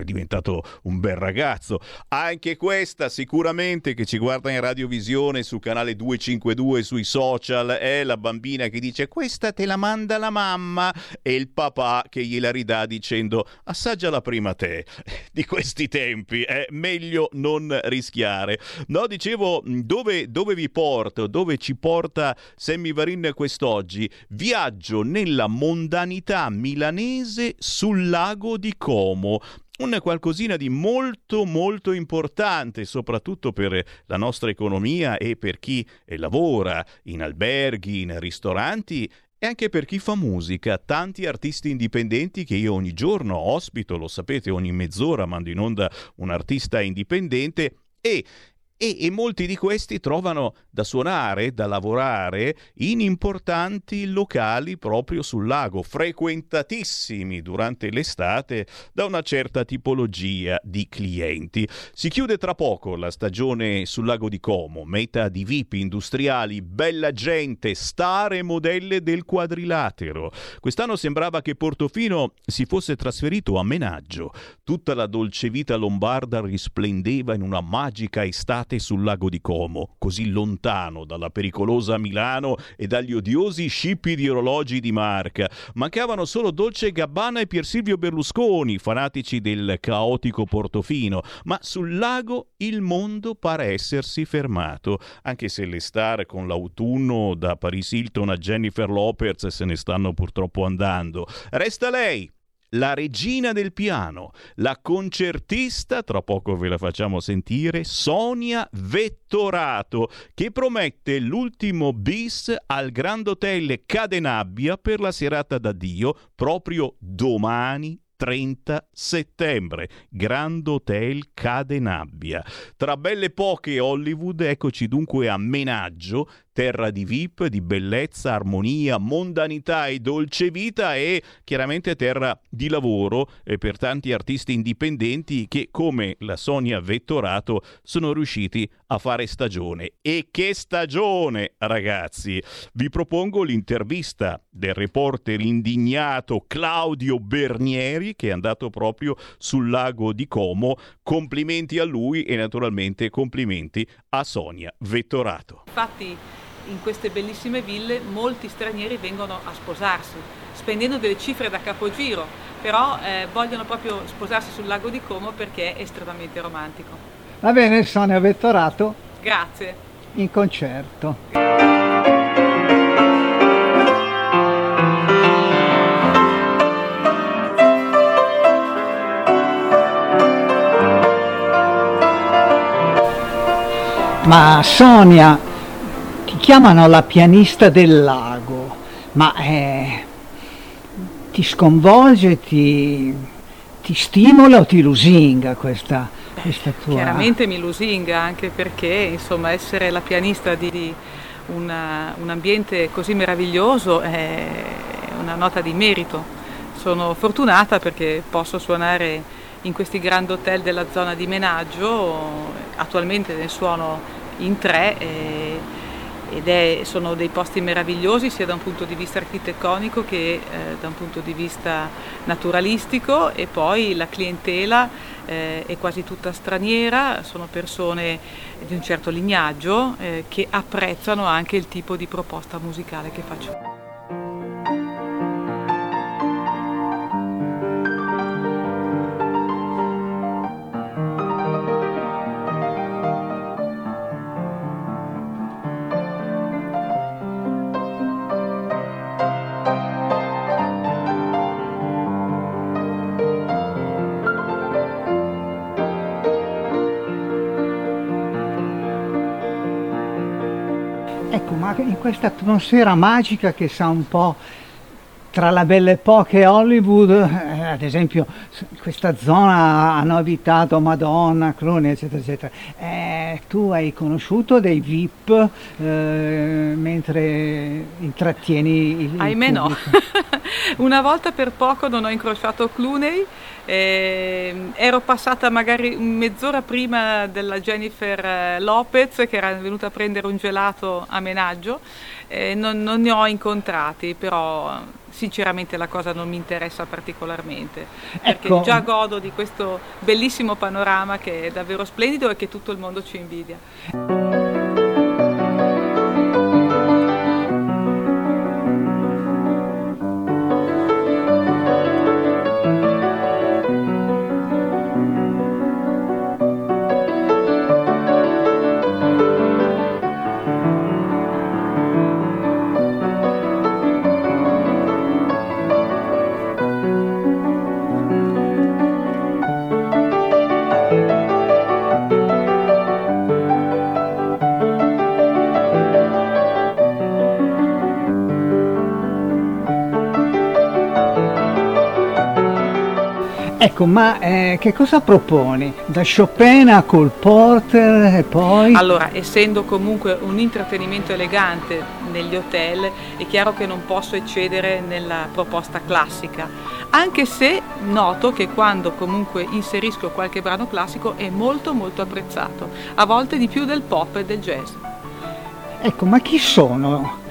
Speaker 21: è diventato un bel ragazzo. Anche questa sicuramente che ci guarda in radiovisione su canale 252 sui social è la bambina che dice questa te la manda la mamma e il papà che gliela ridà dicendo assaggiala prima te. Di questi tempi è meglio non rischiare. No, dicevo dove dove, vi porto, dove ci porta Sammy Varin quest'oggi? Viaggio nella mondanità milanese sul lago di Como un qualcosina di molto molto importante, soprattutto per la nostra economia e per chi lavora in alberghi, in ristoranti e anche per chi fa musica, tanti artisti indipendenti che io ogni giorno ospito, lo sapete, ogni mezz'ora mando in onda un artista indipendente e e, e, molti di questi trovano da suonare, da lavorare in importanti locali proprio sul lago, frequentatissimi durante l'estate da una certa tipologia di clienti. Si chiude tra poco la stagione sul lago di Como, meta di VIP industriali, bella gente, star e modelle del quadrilatero. Quest'anno sembrava che Portofino si fosse trasferito a Menaggio. Tutta la dolce vita lombarda risplendeva in una magica estate state sul lago di Como, così lontano dalla pericolosa Milano e dagli odiosi scippi di orologi di marca. Mancavano solo Dolce Gabbana e Pier Silvio Berlusconi, fanatici del caotico Portofino, ma sul lago il mondo pare essersi fermato, anche se le star con l'autunno da Paris Hilton a Jennifer Lopez se ne stanno purtroppo andando. Resta lei, la regina del piano, la concertista, tra poco ve la facciamo sentire, Sonia Vettorato, che promette l'ultimo bis al Grand Hotel Cadenabbia per la serata d'addio proprio domani 30 settembre, Grand Hotel Cadenabbia. Tra belle poche Hollywood, eccoci dunque a Menaggio, terra di VIP, di bellezza, armonia, mondanità e dolce vita e chiaramente terra di lavoro per tanti artisti indipendenti che come la Sonia Vettorato sono riusciti a fare stagione. E che stagione, ragazzi! Vi propongo l'intervista del reporter indignato Claudio Bernieri che è andato proprio sul lago di Como. Complimenti a lui e naturalmente complimenti a Sonia Vettorato.
Speaker 36: Infatti in queste bellissime ville molti stranieri vengono a sposarsi, spendendo delle cifre da capogiro, però eh, vogliono proprio sposarsi sul lago di Como perché è estremamente romantico.
Speaker 37: Va bene, Sonia Vettorato.
Speaker 36: Grazie.
Speaker 37: In concerto. Ma Sonia, ti chiamano la pianista del lago, ma eh, ti sconvolge, ti, ti, stimola o ti lusinga questa, questa tua...
Speaker 36: Chiaramente mi lusinga anche perché insomma essere la pianista di, di una, un ambiente così meraviglioso è una nota di merito. Sono fortunata perché posso suonare in questi grandi hotel della zona di Menaggio, attualmente ne suono in tre e, ed è, sono dei posti meravigliosi sia da un punto di vista architettonico che eh, da un punto di vista naturalistico e poi la clientela eh, è quasi tutta straniera, sono persone di un certo lignaggio eh, che apprezzano anche il tipo di proposta musicale che faccio.
Speaker 37: Questa atmosfera magica che sa un po' tra la Belle Époque e Hollywood, eh, ad esempio questa zona hanno abitato Madonna, Clooney, eccetera, eccetera. Eh, tu hai conosciuto dei VIP eh, mentre intrattieni il,
Speaker 36: Ahimè no, una volta per poco non ho incrociato Clooney, eh, ero passata magari mezz'ora prima della Jennifer eh, Lopez che era venuta a prendere un gelato a Menaggio, eh, non, non ne ho incontrati, però sinceramente la cosa non mi interessa particolarmente, perché
Speaker 37: Ecco.
Speaker 36: già godo di questo bellissimo panorama che è davvero splendido e che tutto il mondo ci invidia.
Speaker 37: Ecco, ma eh, che cosa proponi? Da Chopin a Cole Porter e poi...
Speaker 36: Allora, essendo comunque un intrattenimento elegante negli hotel, è chiaro che non posso eccedere nella proposta classica, anche se noto che quando comunque inserisco qualche brano classico è molto molto apprezzato, a volte di più del pop e del jazz.
Speaker 37: Ecco, ma chi sono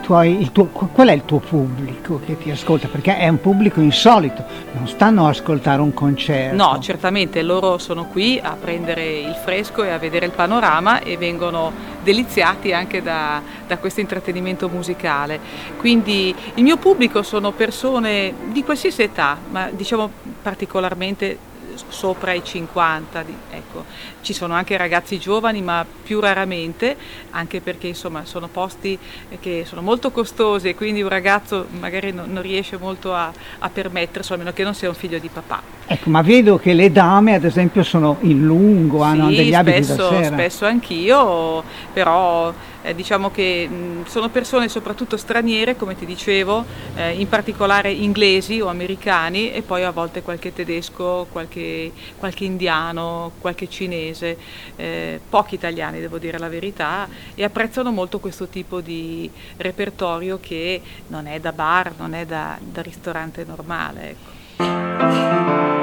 Speaker 37: tuoi, tuo, qual è il tuo pubblico che ti ascolta? Perché è un pubblico insolito, non stanno a ascoltare un concerto.
Speaker 36: No, certamente loro sono qui a prendere il fresco e a vedere il panorama e vengono deliziati anche da, da questo intrattenimento musicale. Quindi il mio pubblico sono persone di qualsiasi età, ma diciamo particolarmente sopra i 50, di- ecco. ci sono anche ragazzi giovani ma più raramente, anche perché insomma sono posti che sono molto costosi e quindi un ragazzo magari non, non riesce molto a, a permetterselo, a meno che non sia un figlio di papà.
Speaker 37: Ecco, ma vedo che le dame, ad esempio, sono in lungo, hanno
Speaker 36: Sì,
Speaker 37: degli abiti
Speaker 36: spesso,
Speaker 37: da sera.
Speaker 36: spesso anch'io, però Eh, diciamo che mh, sono persone soprattutto straniere, come ti dicevo, eh, in particolare inglesi o americani e poi a volte qualche tedesco, qualche, qualche indiano, qualche cinese, eh, pochi italiani devo dire la verità, e apprezzano molto questo tipo di repertorio che non è da bar, non è da, da ristorante normale. Ecco.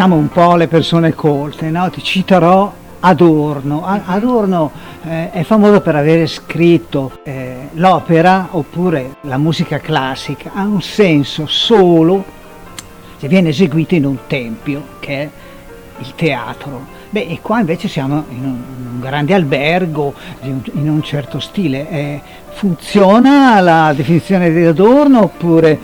Speaker 37: Facciamo un po' le persone colte, no? Ti citerò Adorno. Adorno eh, è famoso per aver scritto eh, l'opera oppure la musica classica, ha un senso solo se viene eseguita in un tempio che è il teatro. Beh, e qua invece siamo in un, in un grande albergo di un- in un certo stile. Eh, funziona la definizione di Adorno oppure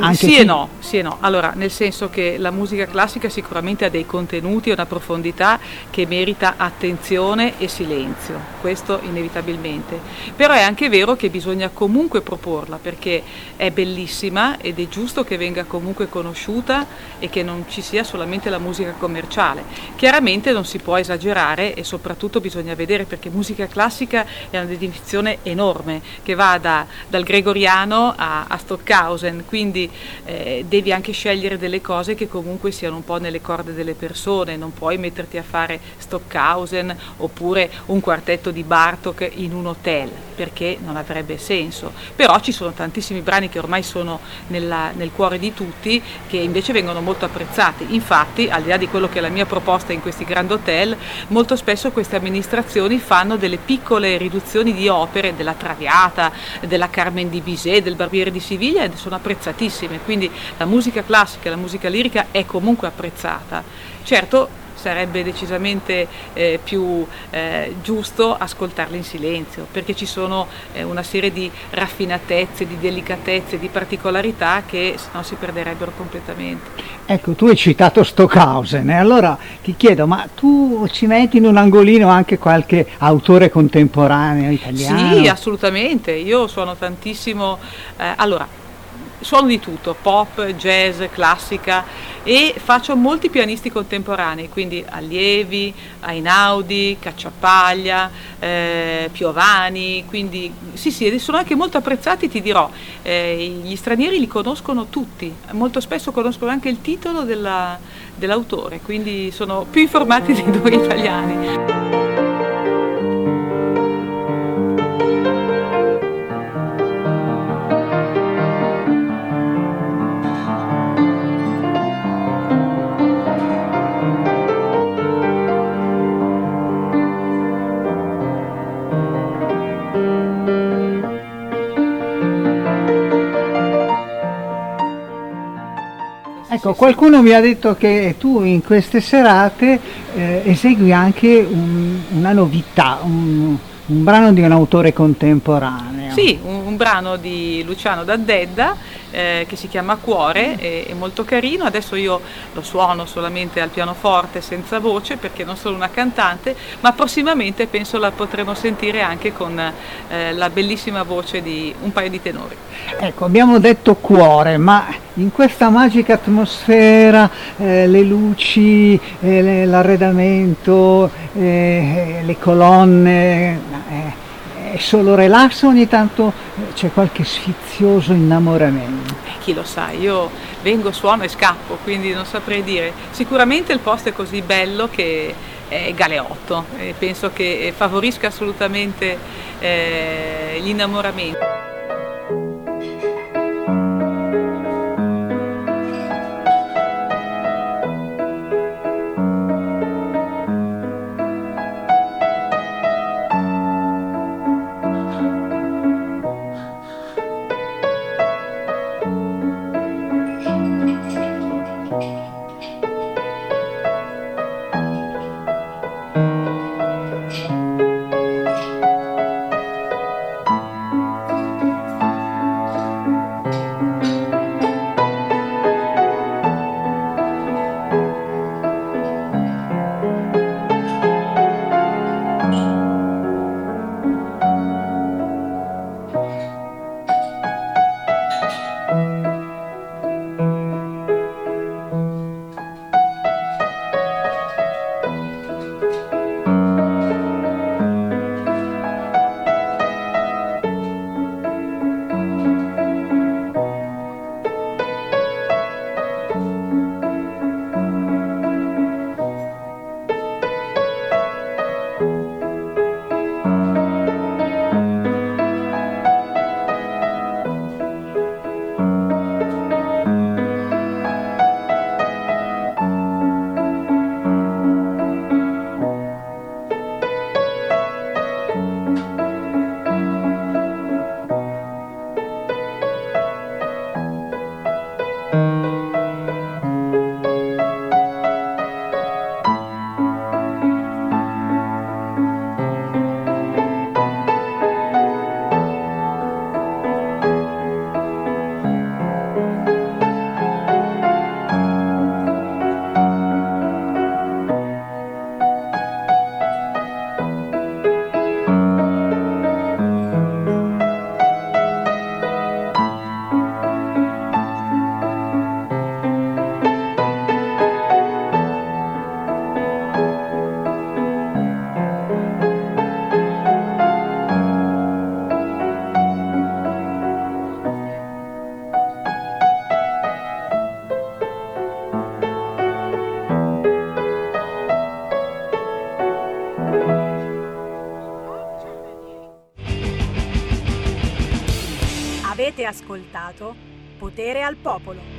Speaker 37: anche
Speaker 36: sì
Speaker 37: qui-
Speaker 36: e no, sì e no. Allora, nel senso che la musica classica sicuramente ha dei contenuti e una profondità che merita attenzione e silenzio, questo inevitabilmente. Però è anche vero che bisogna comunque proporla perché è bellissima ed è giusto che venga comunque conosciuta e che non ci sia solamente la musica commerciale. Chiaramente non si può esagerare e soprattutto bisogna vedere perché musica classica è una definizione enorme che va da- dal gregoriano a, a Stockhausen, quindi eh, devi anche scegliere delle cose che comunque siano un po' nelle corde delle persone, non puoi metterti a fare Stockhausen oppure un quartetto di Bartok in un hotel perché non avrebbe senso. Però ci sono tantissimi brani che ormai sono nella- nel cuore di tutti che invece vengono molto apprezzati. Infatti, al di là di quello che è la mia proposta in questi grandi hotel, molto spesso queste amministrazioni fanno delle piccole riduzioni di opere della Traviata, della Carmen di Bizet, del Barbiere di Siviglia ed sono apprezzatissime. Quindi la musica classica e la musica lirica è comunque apprezzata. Certo, sarebbe decisamente eh, più eh, giusto ascoltarle in silenzio, perché ci sono eh, una serie di raffinatezze, di delicatezze, di particolarità che sennò si perderebbero completamente.
Speaker 37: Ecco, tu hai citato Stockhausen e allora ti chiedo, ma tu ci metti in un angolino anche qualche autore contemporaneo italiano?
Speaker 36: Sì, assolutamente. Io suono tantissimo. eh, allora, suono di tutto, pop, jazz, classica e faccio molti pianisti contemporanei, quindi allievi, Ainaudi, Cacciapaglia, eh, Piovani, quindi sì sì, sono anche molto apprezzati, ti dirò, eh, gli stranieri li conoscono tutti, molto spesso conoscono anche il titolo della- dell'autore, quindi sono più informati di noi italiani.
Speaker 37: Ecco, qualcuno mi ha detto che tu in queste serate eh, esegui anche un- una novità, un, un brano di un autore contemporaneo.
Speaker 36: Sì, un, un brano di Luciano D'Addedda eh, che si chiama Cuore, è, è molto carino, adesso io lo suono solamente al pianoforte senza voce perché non sono una cantante, ma prossimamente penso la potremo sentire anche con eh, la bellissima voce di un paio di tenori.
Speaker 37: Ecco, abbiamo detto cuore, ma in questa magica atmosfera, eh, le luci, eh, l'arredamento, eh, le colonne, eh, è solo relax ogni tanto eh, c'è qualche sfizioso innamoramento?
Speaker 36: Eh, Chi lo sa, io vengo, suono e scappo, quindi non saprei dire. Sicuramente il posto è così bello che è galeotto e penso che favorisca assolutamente eh, gli
Speaker 38: ascoltato Potere al Popolo.